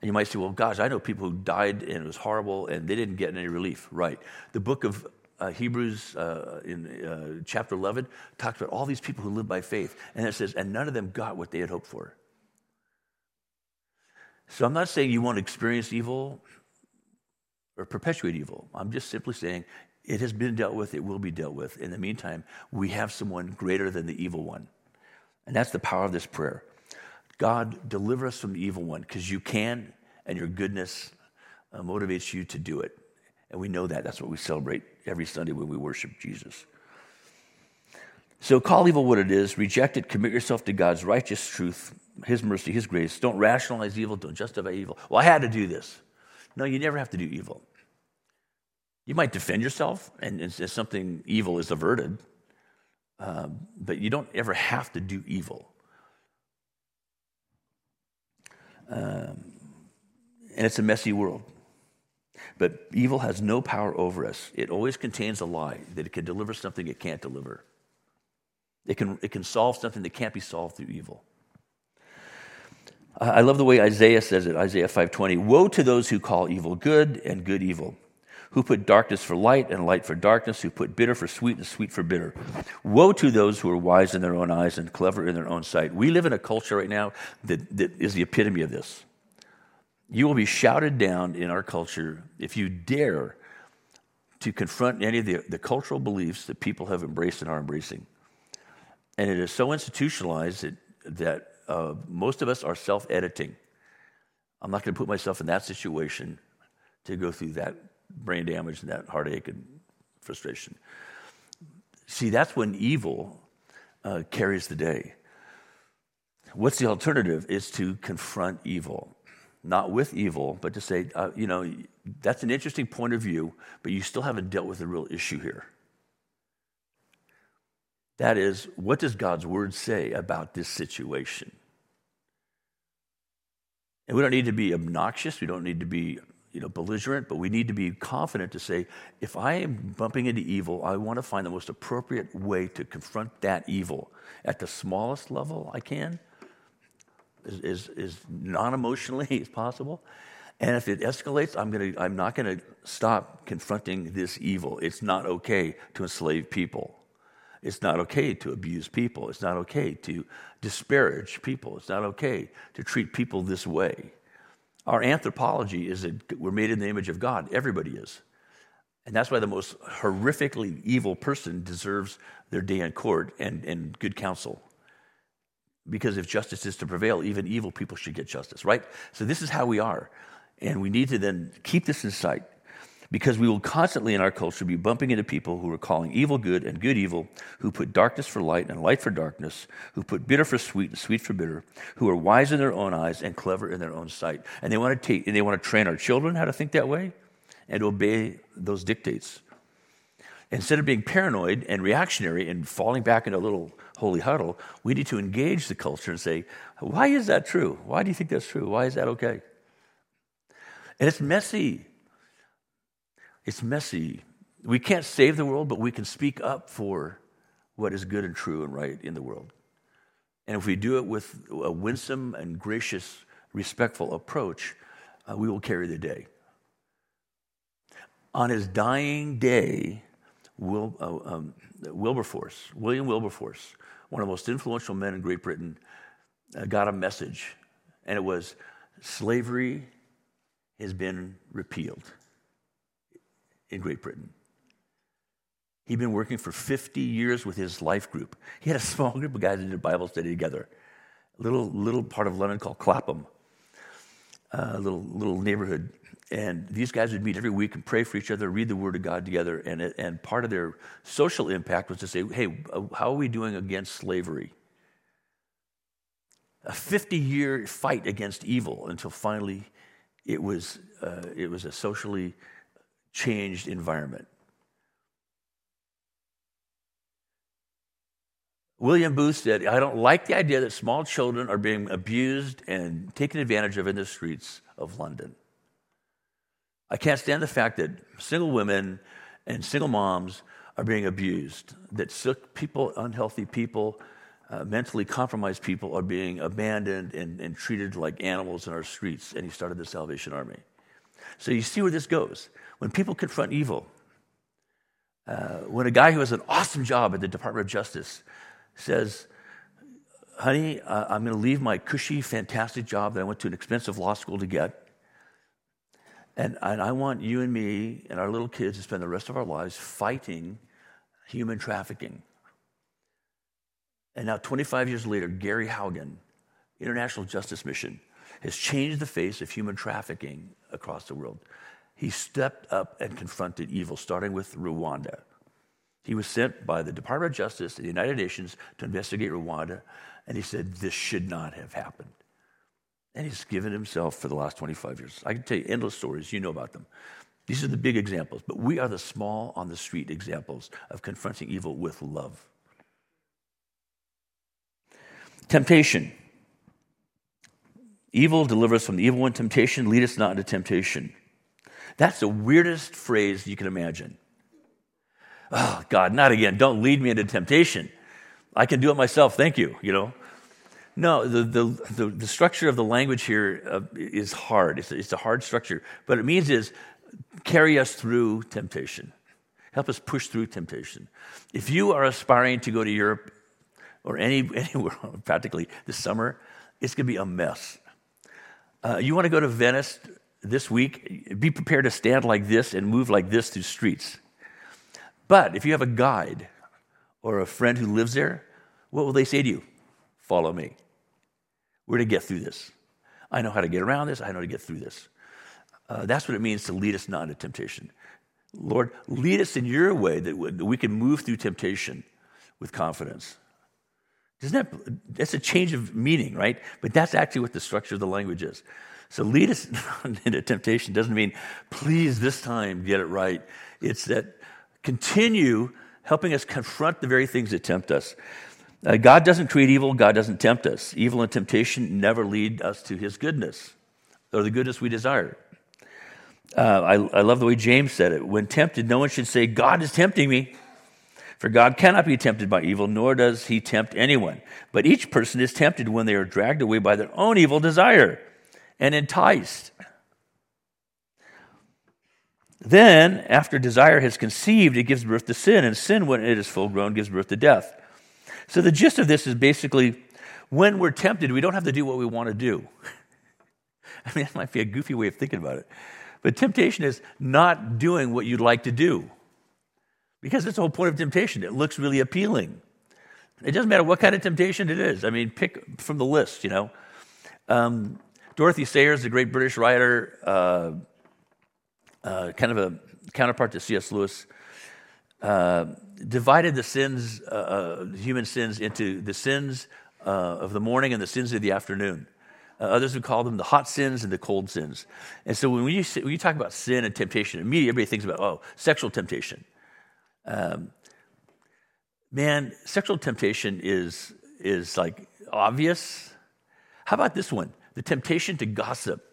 And you might say, well, gosh, I know people who died and it was horrible and they didn't get any relief. Right. The book of uh, Hebrews uh, in uh, chapter 11 talks about all these people who live by faith. And it says, and none of them got what they had hoped for. So I'm not saying you won't experience evil or perpetuate evil. I'm just simply saying it has been dealt with, it will be dealt with. In the meantime, we have someone greater than the evil one. And that's the power of this prayer. God, deliver us from the evil one, because you can, and your goodness uh, motivates you to do it. And we know that. That's what we celebrate every Sunday when we worship Jesus. So call evil what it is, reject it, commit yourself to God's righteous truth, His mercy, His grace. Don't rationalize evil, don't justify evil. Well, I had to do this. No, you never have to do evil. You might defend yourself, and, and something evil is averted, um, but you don't ever have to do evil. Um, and it's a messy world. But evil has no power over us. It always contains a lie that it can deliver something it can't deliver. It can, it can solve something that can't be solved through evil. I love the way Isaiah says it, Isaiah 5:20. Woe to those who call evil good and good evil, who put darkness for light and light for darkness, who put bitter for sweet and sweet for bitter. Woe to those who are wise in their own eyes and clever in their own sight. We live in a culture right now that, that is the epitome of this. You will be shouted down in our culture if you dare to confront any of the, the cultural beliefs that people have embraced and are embracing. And it is so institutionalized that, that uh, most of us are self editing. I'm not going to put myself in that situation to go through that brain damage and that heartache and frustration. See, that's when evil uh, carries the day. What's the alternative? Is to confront evil. Not with evil, but to say, uh, you know, that's an interesting point of view, but you still haven't dealt with the real issue here. That is, what does God's word say about this situation? And we don't need to be obnoxious, we don't need to be you know, belligerent, but we need to be confident to say, if I am bumping into evil, I want to find the most appropriate way to confront that evil at the smallest level I can, as, as, as non emotionally as possible. And if it escalates, I'm, gonna, I'm not going to stop confronting this evil. It's not okay to enslave people. It's not okay to abuse people. It's not okay to disparage people. It's not okay to treat people this way. Our anthropology is that we're made in the image of God. Everybody is. And that's why the most horrifically evil person deserves their day in court and, and good counsel. Because if justice is to prevail, even evil people should get justice, right? So this is how we are. And we need to then keep this in sight because we will constantly in our culture be bumping into people who are calling evil good and good evil, who put darkness for light and light for darkness, who put bitter for sweet and sweet for bitter, who are wise in their own eyes and clever in their own sight. And they want to take and they want to train our children how to think that way and obey those dictates. Instead of being paranoid and reactionary and falling back into a little holy huddle, we need to engage the culture and say, why is that true? Why do you think that's true? Why is that okay? And it's messy. It's messy. We can't save the world, but we can speak up for what is good and true and right in the world. And if we do it with a winsome and gracious, respectful approach, uh, we will carry the day. On his dying day, uh, um, Wilberforce, William Wilberforce, one of the most influential men in Great Britain, uh, got a message, and it was slavery has been repealed in Great Britain. He'd been working for 50 years with his life group. He had a small group of guys that did Bible study together. A little, little part of London called Clapham, a little, little neighborhood. And these guys would meet every week and pray for each other, read the Word of God together. And, and part of their social impact was to say, hey, how are we doing against slavery? A 50 year fight against evil until finally it was, uh, it was a socially changed environment. William Booth said, I don't like the idea that small children are being abused and taken advantage of in the streets of London. I can't stand the fact that single women and single moms are being abused, that sick people, unhealthy people, uh, mentally compromised people are being abandoned and, and treated like animals in our streets. And he started the Salvation Army. So you see where this goes. When people confront evil, uh, when a guy who has an awesome job at the Department of Justice says, Honey, uh, I'm going to leave my cushy, fantastic job that I went to an expensive law school to get. And, and I want you and me and our little kids to spend the rest of our lives fighting human trafficking. And now, 25 years later, Gary Haugen, International Justice Mission, has changed the face of human trafficking across the world. He stepped up and confronted evil, starting with Rwanda. He was sent by the Department of Justice, of the United Nations, to investigate Rwanda, and he said, This should not have happened. And he's given himself for the last 25 years. I can tell you endless stories, you know about them. These are the big examples, but we are the small on the street examples of confronting evil with love. Temptation. Evil, deliver us from the evil one. Temptation, lead us not into temptation. That's the weirdest phrase you can imagine. Oh, God, not again. Don't lead me into temptation. I can do it myself. Thank you, you know. No, the, the, the, the structure of the language here uh, is hard. It's a, it's a hard structure. But it means is carry us through temptation. Help us push through temptation. If you are aspiring to go to Europe or any, anywhere practically this summer, it's going to be a mess. Uh, you want to go to Venice this week, be prepared to stand like this and move like this through streets. But if you have a guide or a friend who lives there, what will they say to you? Follow me. We're to get through this. I know how to get around this. I know how to get through this. Uh, that's what it means to lead us not into temptation. Lord, lead us in your way that we can move through temptation with confidence. Isn't that, that's a change of meaning, right? But that's actually what the structure of the language is. So lead us into temptation doesn't mean, please this time get it right. It's that continue helping us confront the very things that tempt us. Uh, God doesn't create evil, God doesn't tempt us. Evil and temptation never lead us to his goodness or the goodness we desire. Uh, I, I love the way James said it. When tempted, no one should say, God is tempting me. For God cannot be tempted by evil, nor does he tempt anyone. But each person is tempted when they are dragged away by their own evil desire and enticed. Then, after desire has conceived, it gives birth to sin, and sin, when it is full grown, gives birth to death. So, the gist of this is basically when we're tempted, we don't have to do what we want to do. I mean, that might be a goofy way of thinking about it. But temptation is not doing what you'd like to do. Because that's the whole point of temptation. It looks really appealing. It doesn't matter what kind of temptation it is. I mean, pick from the list, you know. Um, Dorothy Sayers, the great British writer, uh, uh, kind of a counterpart to C.S. Lewis, uh, divided the sins, uh, uh, human sins, into the sins uh, of the morning and the sins of the afternoon. others would call them the hot sins and the cold sins. And so when you, when you talk about sin and temptation, immediately everybody thinks about, oh, sexual temptation. Um, man, sexual temptation is, is like obvious. How about this one? The temptation to gossip,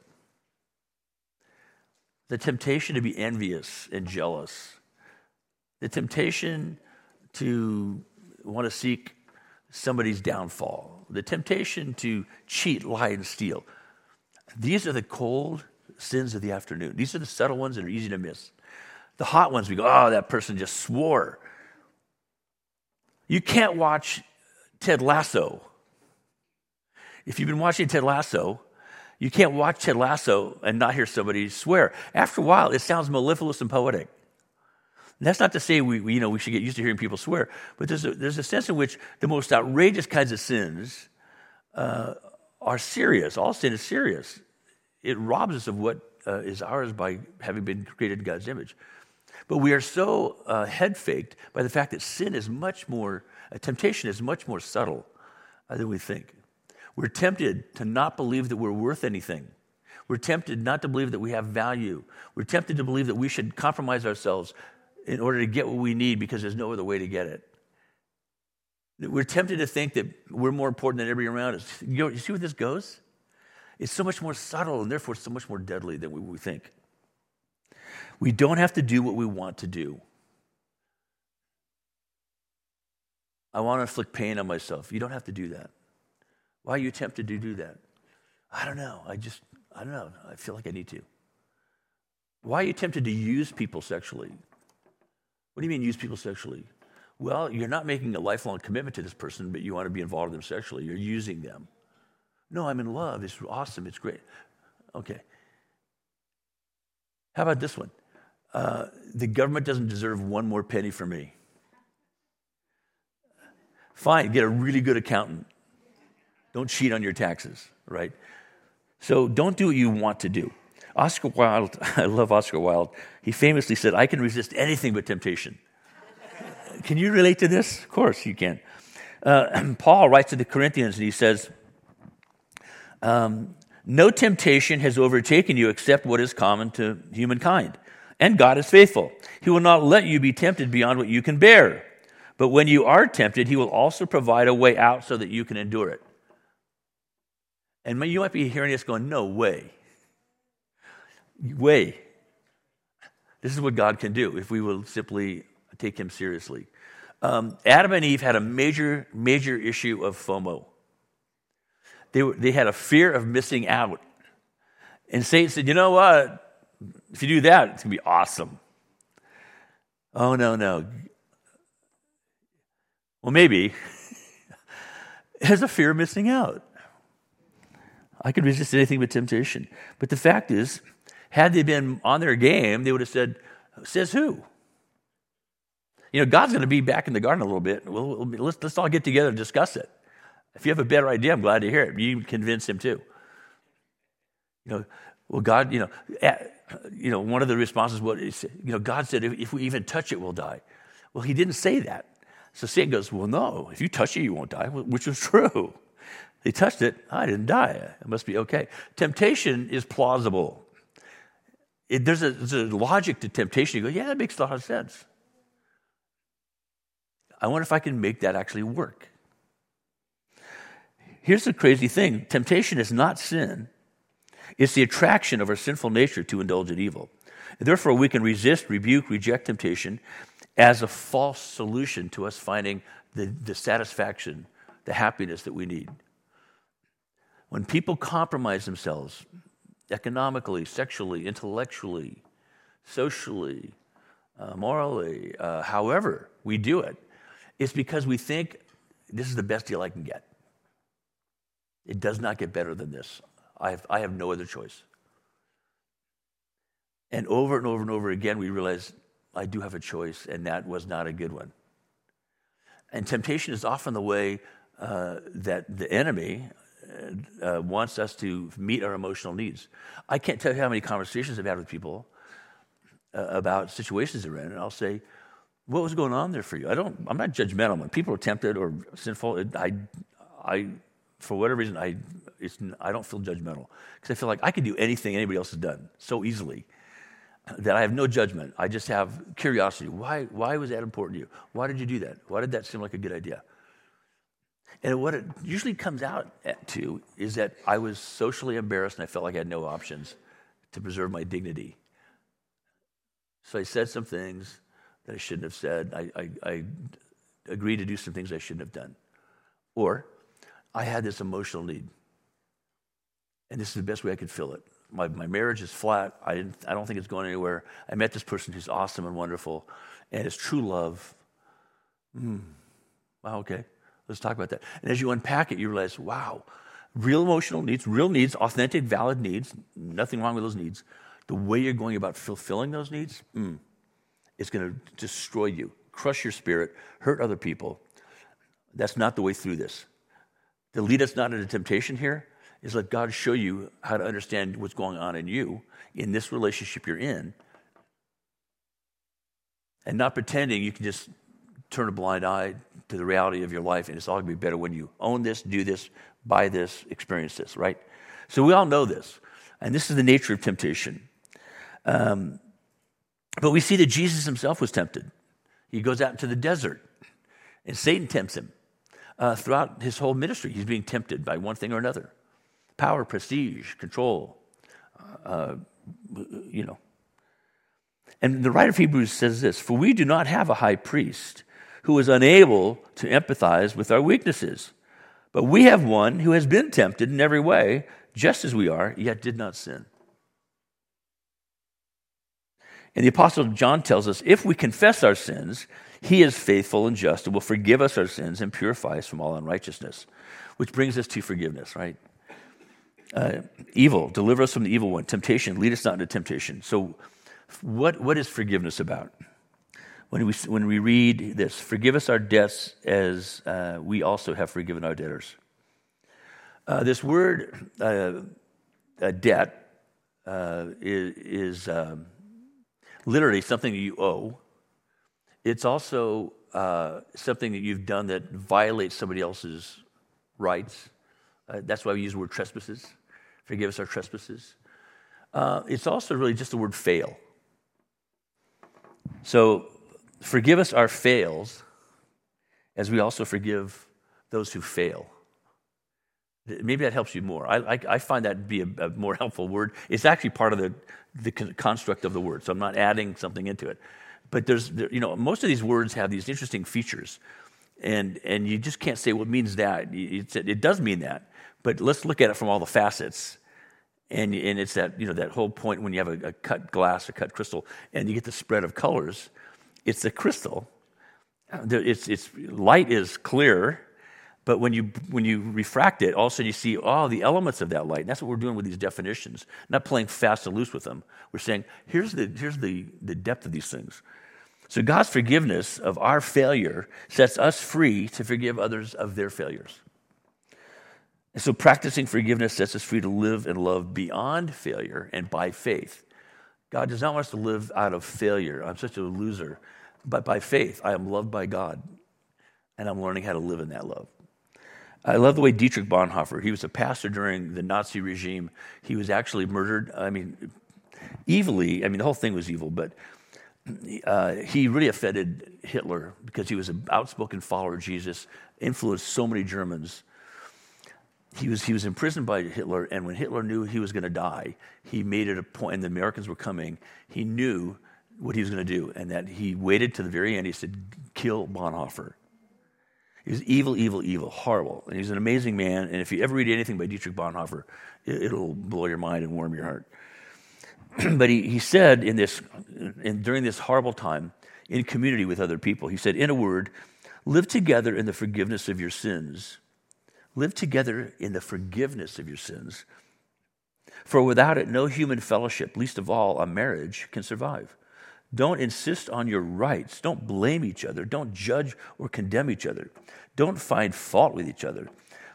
the temptation to be envious and jealous, the temptation to want to seek somebody's downfall, the temptation to cheat, lie, and steal. These are the cold sins of the afternoon. These are the subtle ones that are easy to miss. The hot ones, we go, oh, that person just swore. You can't watch Ted Lasso. If you've been watching Ted Lasso, you can't watch Ted Lasso and not hear somebody swear. After a while, it sounds mellifluous and poetic. And that's not to say we, we, you know, we should get used to hearing people swear, but there's a, there's a sense in which the most outrageous kinds of sins uh, are serious. All sin is serious. It robs us of what uh, is ours by having been created in God's image. But we are so uh, head faked by the fact that sin is much more, uh, temptation is much more subtle uh, than we think. We're tempted to not believe that we're worth anything. We're tempted not to believe that we have value. We're tempted to believe that we should compromise ourselves in order to get what we need because there's no other way to get it. We're tempted to think that we're more important than everybody around us. You, know, you see where this goes? It's so much more subtle and therefore so much more deadly than we, we think. We don't have to do what we want to do. I want to inflict pain on myself. You don't have to do that. Why are you tempted to do that? I don't know. I just, I don't know. I feel like I need to. Why are you tempted to use people sexually? What do you mean use people sexually? Well, you're not making a lifelong commitment to this person, but you want to be involved with them sexually. You're using them. No, I'm in love. It's awesome. It's great. Okay. How about this one? Uh, the government doesn't deserve one more penny from me. Fine, get a really good accountant. Don't cheat on your taxes, right? So don't do what you want to do. Oscar Wilde, I love Oscar Wilde. He famously said, I can resist anything but temptation. can you relate to this? Of course you can. Uh, Paul writes to the Corinthians and he says, um, No temptation has overtaken you except what is common to humankind. And God is faithful. He will not let you be tempted beyond what you can bear. But when you are tempted, He will also provide a way out so that you can endure it. And you might be hearing this going, no way. Way. This is what God can do if we will simply take Him seriously. Um, Adam and Eve had a major, major issue of FOMO. They, were, they had a fear of missing out. And Satan said, You know what? If you do that, it's going to be awesome. Oh, no, no. Well, maybe. There's a fear of missing out. I could resist anything but temptation. But the fact is, had they been on their game, they would have said, Says who? You know, God's going to be back in the garden a little bit. We'll, we'll, let's, let's all get together and discuss it. If you have a better idea, I'm glad to hear it. You convince him too. You know, well, God, you know, you know, one of the responses was, you know, God said, if, if we even touch it, we'll die. Well, he didn't say that. So Satan goes, well, no, if you touch it, you won't die, which was true. He touched it, I didn't die. It must be okay. Temptation is plausible. It, there's, a, there's, a, logic to temptation. You go, yeah, that makes a lot of sense. I wonder if I can make that actually work. Here's the crazy thing temptation is not sin, it's the attraction of our sinful nature to indulge in evil. Therefore, we can resist, rebuke, reject temptation as a false solution to us finding the, the satisfaction, the happiness that we need. When people compromise themselves economically, sexually, intellectually, socially, uh, morally, uh, however we do it, it's because we think this is the best deal I can get. It does not get better than this. I have, I have no other choice. And over and over and over again, we realize I do have a choice, and that was not a good one. And temptation is often the way uh, that the enemy uh, uh, wants us to meet our emotional needs. I can't tell you how many conversations I've had with people uh, about situations they're in, and I'll say, "What was going on there for you?" I don't. I'm not judgmental. When people are tempted or sinful, I, I, for whatever reason, I, I don't feel judgmental because I feel like I can do anything anybody else has done so easily that I have no judgment. I just have curiosity. Why, why was that important to you? Why did you do that? Why did that seem like a good idea? And what it usually comes out to is that I was socially embarrassed and I felt like I had no options to preserve my dignity. So I said some things that I shouldn't have said. I, I, I agreed to do some things I shouldn't have done. Or I had this emotional need. And this is the best way I could fill it my, my marriage is flat. I, didn't, I don't think it's going anywhere. I met this person who's awesome and wonderful, and it's true love. Mm. Wow, okay. Let's talk about that. And as you unpack it, you realize, wow, real emotional needs, real needs, authentic, valid needs, nothing wrong with those needs. The way you're going about fulfilling those needs, mm, it's going to destroy you, crush your spirit, hurt other people. That's not the way through this. To lead us not into temptation here, is let God show you how to understand what's going on in you in this relationship you're in and not pretending you can just turn a blind eye to the reality of your life and it's all going to be better when you own this, do this, buy this, experience this, right? So we all know this. And this is the nature of temptation. Um, but we see that Jesus himself was tempted. He goes out into the desert and Satan tempts him. Uh, throughout his whole ministry, he's being tempted by one thing or another power, prestige, control, uh, you know. And the writer of Hebrews says this For we do not have a high priest who is unable to empathize with our weaknesses, but we have one who has been tempted in every way, just as we are, yet did not sin. And the Apostle John tells us if we confess our sins, he is faithful and just and will forgive us our sins and purify us from all unrighteousness. Which brings us to forgiveness, right? uh, evil, deliver us from the evil one. Temptation, lead us not into temptation. So, what, what is forgiveness about? When we, when we read this, forgive us our debts as uh, we also have forgiven our debtors. Uh, this word, uh, debt, uh, is, is um, literally something you owe. It's also uh, something that you've done that violates somebody else's rights. that's why we use the word trespasses. Forgive us our trespasses. Uh, it's also really just the word fail. So, forgive us our fails as we also forgive those who fail. Maybe that helps you more. I, I, I find that to be a, a, more helpful word. It's actually part of the, the construct of the word, so I'm not adding something into it. But there's, there, you know, most of these words have these interesting features, and, and you just can't say, well, it means that. It's, it does mean that, but let's look at it from all the facets. And, and it's that, you know, that whole point when you have a, a cut glass or cut crystal and you get the spread of colors, it's the crystal. It's, it's, light is clear, but when you, when you refract it, all of a sudden you see all the elements of that light. And that's what we're doing with these definitions, not playing fast and loose with them. We're saying, here's the, here's the, the depth of these things. So God's forgiveness of our failure sets us free to forgive others of their failures. And so practicing forgiveness sets us free to live and love beyond failure and by faith. God does not want us to live out of failure. I'm such a loser. But by faith, I am loved by God, and I'm learning how to live in that love. I love the way Dietrich Bonhoeffer, he was a pastor during the Nazi regime. He was actually murdered. I mean, evilly. I mean, the whole thing was evil, but uh, he really offended Hitler because he was an outspoken follower of Jesus, influenced so many Germans. He was, he was imprisoned by Hitler, and when Hitler knew he was going to die, he made it a point, and the Americans were coming. He knew what he was going to do, and that he waited to the very end. He said, Kill Bonhoeffer. He was evil, evil, evil, horrible. And he's an amazing man. And if you ever read anything by Dietrich Bonhoeffer, it, will blow your mind and warm your heart. but he, he said in this, in, during this horrible time, in community with other people, he said, in a word, live together in the forgiveness of your sins. Live together in the forgiveness of your sins. For without it, no human fellowship, least of all a marriage, can survive. Don't insist on your rights. Don't blame each other. Don't judge or condemn each other. Don't find fault with each other,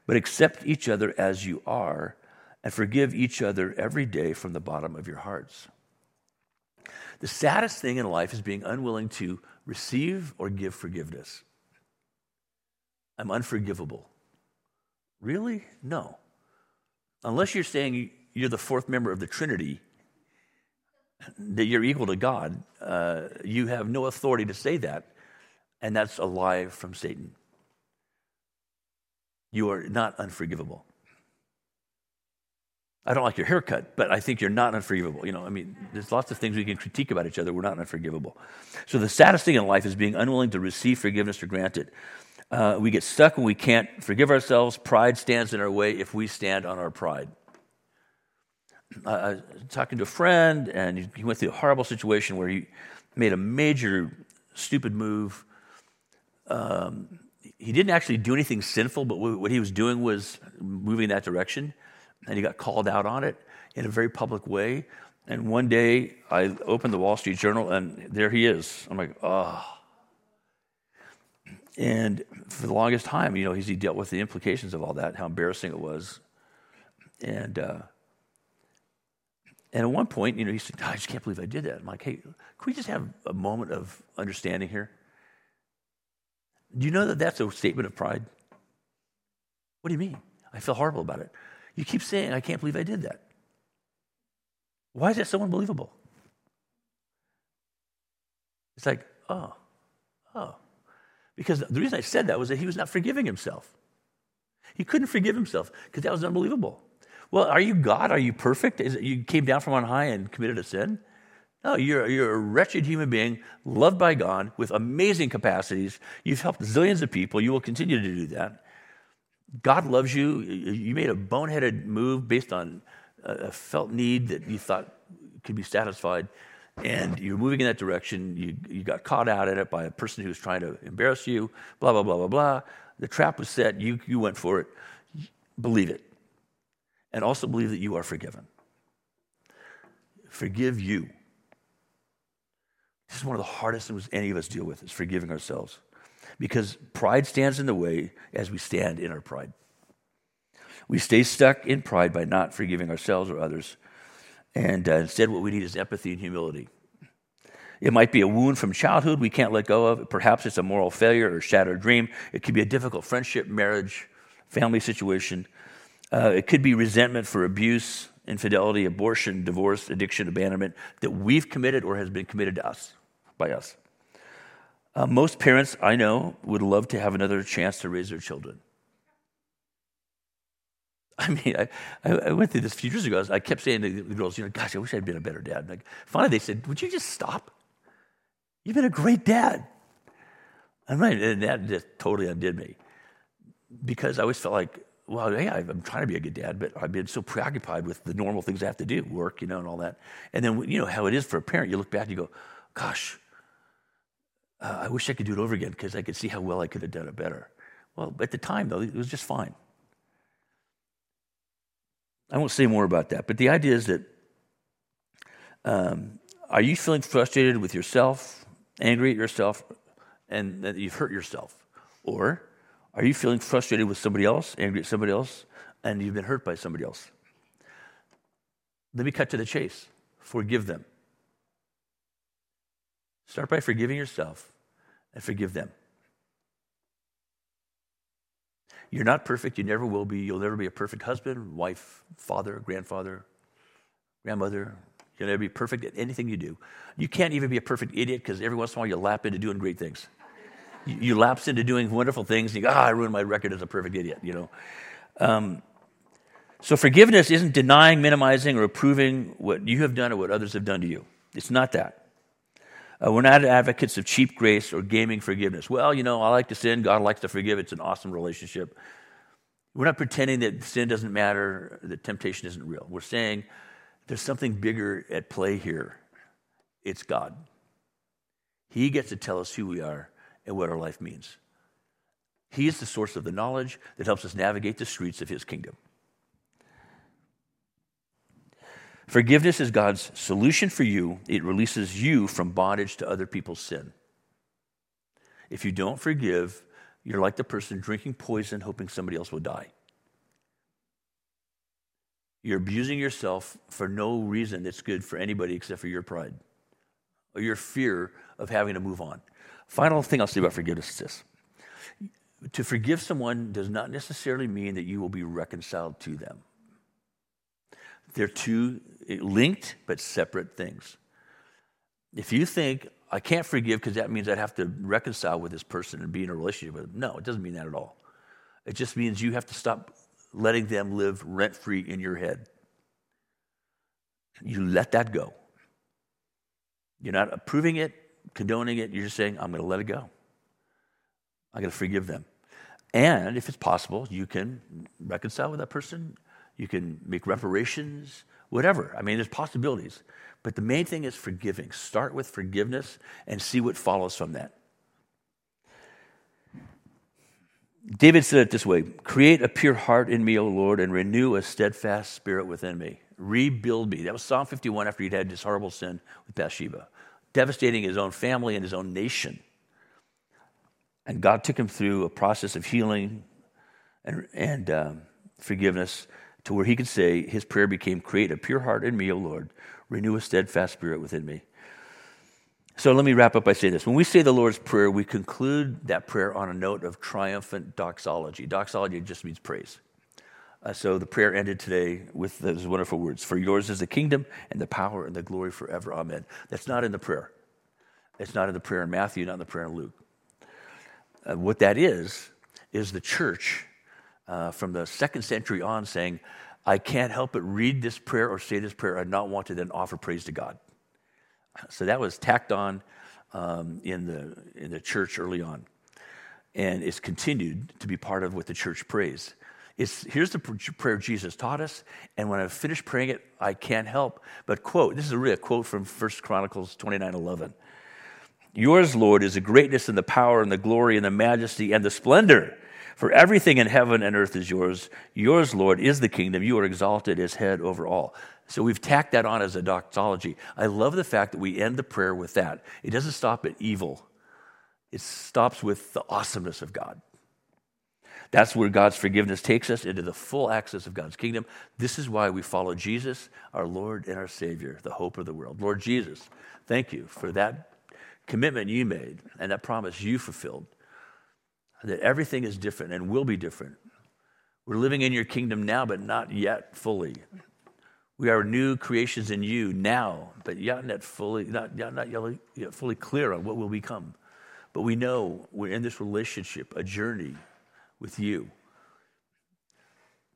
but accept each other as you are and forgive each other every day from the bottom of your hearts. The saddest thing in life is being unwilling to receive or give forgiveness. I'm unforgivable. Really? No. Unless you're saying you're the fourth member of the Trinity that you're equal to God, uh, you have no authority to say that. And that's a lie from Satan. You are not unforgivable. I don't like your haircut, but I think you're not unforgivable. You know, I mean, there's lots of things we can critique about each other. We're not unforgivable. So the saddest thing in life is being unwilling to receive forgiveness or grant it. Uh, we get stuck when we can't forgive ourselves. Pride stands in our way if we stand on our pride. I was talking to a friend, and he went through a horrible situation where he made a major stupid move. Um, he didn't actually do anything sinful, but what he was doing was moving in that direction, and he got called out on it in a very public way. And one day, I opened the Wall Street Journal, and there he is. I'm like, oh. And for the longest time, you know, he dealt with the implications of all that, how embarrassing it was. And uh, and at one point, you know, he said, I just can't believe I did that. I'm like, hey, can we just have a moment of understanding here? Do you know that that's a statement of pride? What do you mean? I feel horrible about it. You keep saying, I can't believe I did that. Why is that so unbelievable? It's like, oh, oh. Because the reason I said that was that he was not forgiving himself. He couldn't forgive himself because that was unbelievable. Well, are you God? Are you perfect? Is it, you came down from on high and committed a sin? No, you're, you're a wretched human being, loved by God, with amazing capacities. You've helped zillions of people. You will continue to do that. God loves you. You made a boneheaded move based on a felt need that you thought could be satisfied, and you're moving in that direction. You, you got caught out in it by a person who was trying to embarrass you, blah, blah, blah, blah, blah. The trap was set. You, you went for it. Believe it and also believe that you are forgiven. Forgive you. This is one of the hardest things any of us deal with is forgiving ourselves. Because pride stands in the way as we stand in our pride. We stay stuck in pride by not forgiving ourselves or others. And uh, instead, what we need is empathy and humility. It might be a wound from childhood we can't let go of. Perhaps it's a moral failure or shattered dream. It could be a difficult friendship, marriage, family situation. Uh, it could be resentment for abuse, infidelity, abortion, divorce, addiction, abandonment that we've committed or has been committed to us by us. Uh, most parents I know would love to have another chance to raise their children. I mean, I, I went through this a few years ago. I kept saying to the girls, you know, gosh, I wish I'd been a better dad. Like, finally, they said, would you just stop? You've been a great dad. And, right, and that just totally undid me because I always felt like, well, yeah, I'm trying to be a good dad, but I've been so preoccupied with the normal things I have to do, work, you know, and all that. And then, you know, how it is for a parent, you look back and you go, gosh, uh, I wish I could do it over again because I could see how well I could have done it better. Well, at the time, though, it was just fine. I won't say more about that, but the idea is that um, are you feeling frustrated with yourself, angry at yourself, and that you've hurt yourself? Or are you feeling frustrated with somebody else, angry at somebody else, and you've been hurt by somebody else? Let me cut to the chase. Forgive them. Start by forgiving yourself and forgive them. You're not perfect. You never will be. You'll never be a perfect husband, wife, father, grandfather, grandmother. You'll never be perfect at anything you do. You can't even be a perfect idiot because every once in a while you lap into doing great things. You, you lapse into doing wonderful things and you go, ah, I ruined my record as a perfect idiot, you know. Um, so forgiveness isn't denying, minimizing, or approving what you have done or what others have done to you. It's not that. Uh, we're not advocates of cheap grace or gaming forgiveness. Well, you know, I like to sin, God likes to forgive. It's an awesome relationship. We're not pretending that sin doesn't matter, that temptation isn't real. We're saying there's something bigger at play here. It's God. He gets to tell us who we are and what our life means. He is the source of the knowledge that helps us navigate the streets of His kingdom. Forgiveness is God's solution for you. It releases you from bondage to other people's sin. If you don't forgive, you're like the person drinking poison, hoping somebody else will die. You're abusing yourself for no reason that's good for anybody except for your pride or your fear of having to move on. Final thing I'll say about forgiveness is this to forgive someone does not necessarily mean that you will be reconciled to them. They're two linked but separate things. If you think, I can't forgive because that means I'd have to reconcile with this person and be in a relationship with them, no, it doesn't mean that at all. It just means you have to stop letting them live rent free in your head. You let that go. You're not approving it, condoning it. You're just saying, I'm going to let it go. I'm going to forgive them. And if it's possible, you can reconcile with that person you can make reparations, whatever. I mean, there's possibilities. But the main thing is forgiving. Start with forgiveness and see what follows from that. David said it this way Create a pure heart in me, O Lord, and renew a steadfast spirit within me. Rebuild me. That was Psalm 51 after he'd had this horrible sin with Bathsheba, devastating his own family and his own nation. And God took him through a process of healing and, and um, forgiveness to where he could say, his prayer became, Create a pure heart in me, O Lord, renew a steadfast spirit within me. So let me wrap up by saying this. When we say the Lord's Prayer, we conclude that prayer on a note of triumphant doxology. Doxology just means praise. Uh, so the prayer ended today with those wonderful words For yours is the kingdom and the power and the glory forever. Amen. That's not in the prayer. It's not in the prayer in Matthew, not in the prayer in Luke. Uh, what that is, is the church uh, from the second century on saying, I can't help but read this prayer or say this prayer and not want to then offer praise to God. So that was tacked on um, in, the, in the church early on. And it's continued to be part of what the church prays. It's, here's the prayer Jesus taught us, and when I finish praying it, I can't help but quote. This is a real quote from 1 Chronicles 29 11. Yours, Lord, is the greatness and the power and the glory and the majesty and the splendor for everything in heaven and earth is yours. Yours, Lord, is the kingdom. You are exalted as head over all. So we've tacked that on as a doxology. I love the fact that we end the prayer with that. It doesn't stop at evil, it stops with the awesomeness of God. That's where God's forgiveness takes us into the full access of God's kingdom. This is why we follow Jesus, our Lord and our Savior, the hope of the world. Lord Jesus, thank you for that commitment you made and that promise you fulfilled that everything is different and will be different. We're living in your kingdom now, but not yet fully. We are new creations in you now, but yet not fully, not, yet not yet fully clear on what will become. But we know we're in this relationship, a journey with you.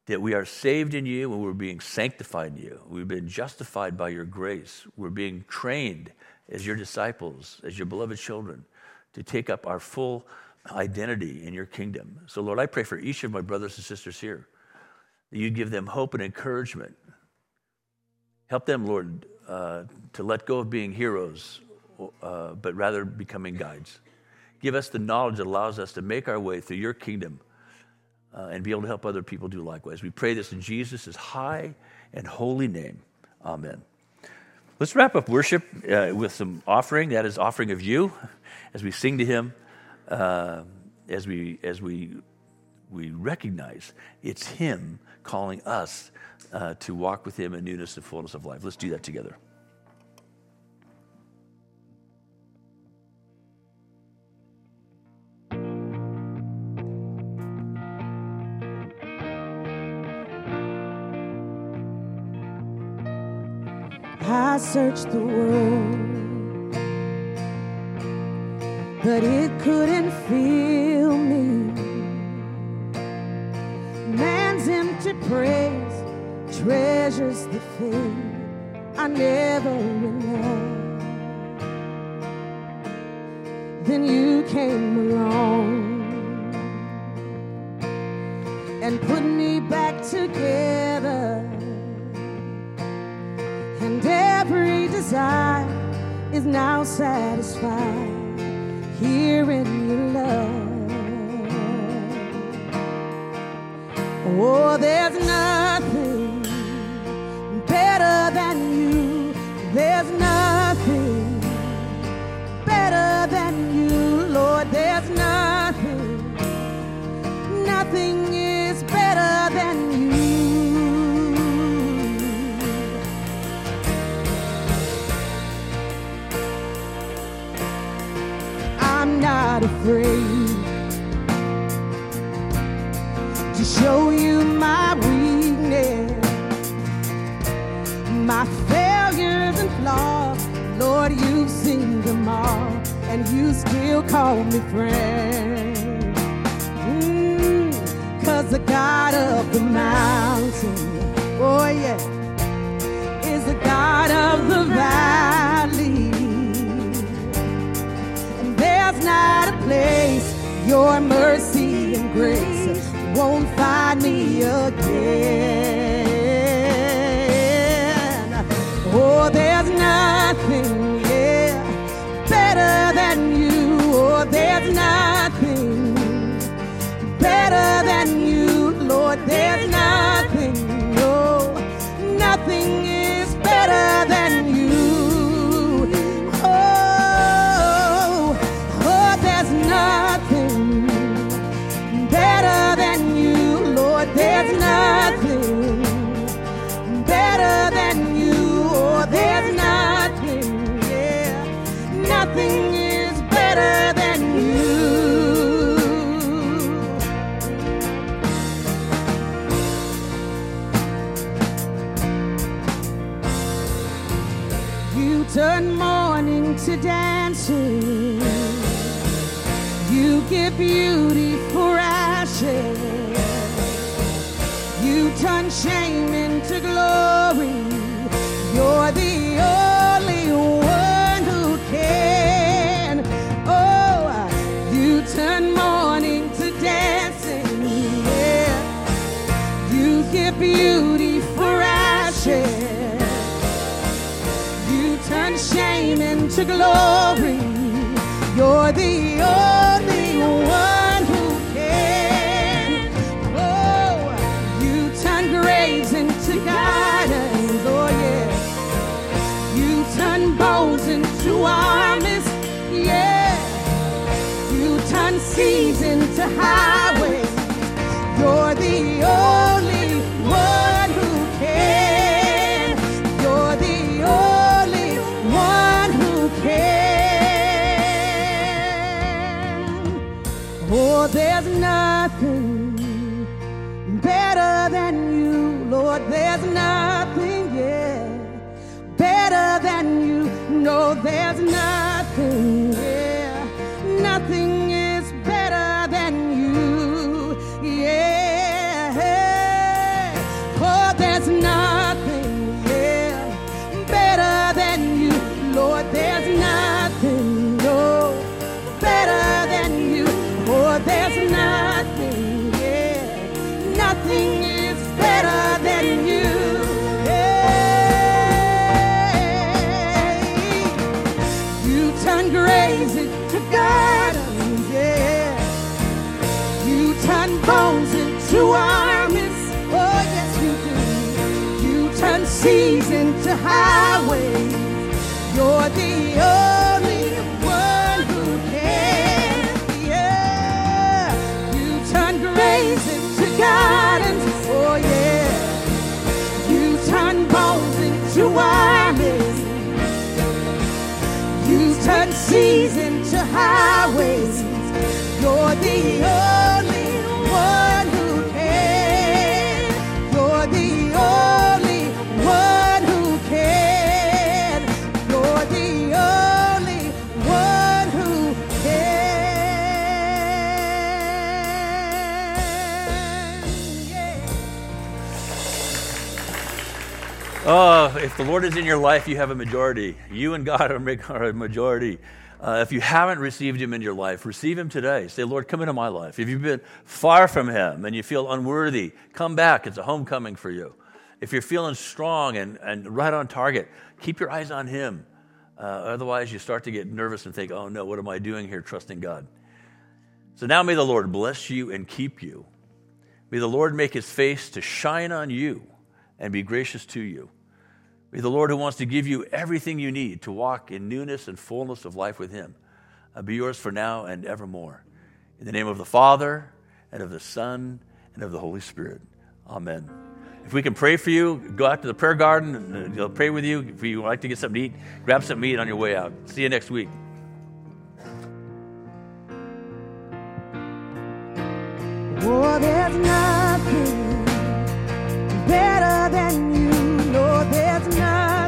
that we are saved in you and we're being sanctified in you. We've been justified by your grace. We're being trained as your disciples, as your beloved children, to take up our full identity in your kingdom. So, Lord, I pray for each of my brothers and sisters here that you give them hope and encouragement. Help them, Lord, uh, to let go of being heroes, uh, but rather becoming guides. Give us the knowledge that allows us to make our way through your kingdom uh, and be able to help other people do likewise. We pray this in Jesus' high and holy name. Amen. Let's wrap up worship uh, with some offering. That is offering of you as we sing to Him, uh, as we as we we recognize it's Him calling us uh, to walk with Him in newness and fullness of life. Let's do that together.
I searched the world, but it couldn't fill me. Man's empty praise treasures the faith I never enough. Then you came along and put me back together and every desire is now satisfied here in your love. Oh, still call me friend. Mm, Cause the God of the mountain, oh yeah, is the God of the valley. And there's not a place your mercy and grace won't find me again. Oh, there's nothing, yeah, better than you. There's nothing, seas into highways. You're the Oh,
if the Lord is in your life, you have a majority. You and God are a majority. Uh, if you haven't received Him in your life, receive Him today. Say, Lord, come into my life. If you've been far from Him and you feel unworthy, come back. It's a homecoming for you. If you're feeling strong and, and right on target, keep your eyes on Him. Uh, otherwise, you start to get nervous and think, oh no, what am I doing here trusting God? So now may the Lord bless you and keep you. May the Lord make His face to shine on you and be gracious to you. Be the Lord who wants to give you everything you need to walk in newness and fullness of life with Him. I'll be yours for now and evermore. In the name of the Father, and of the Son, and of the Holy Spirit. Amen. If we can pray for you, go out to the prayer garden and uh, they'll pray with you. If you would like to get something to eat, grab some meat on your way out. See you next week.
Oh, there's nothing better than you know there's none.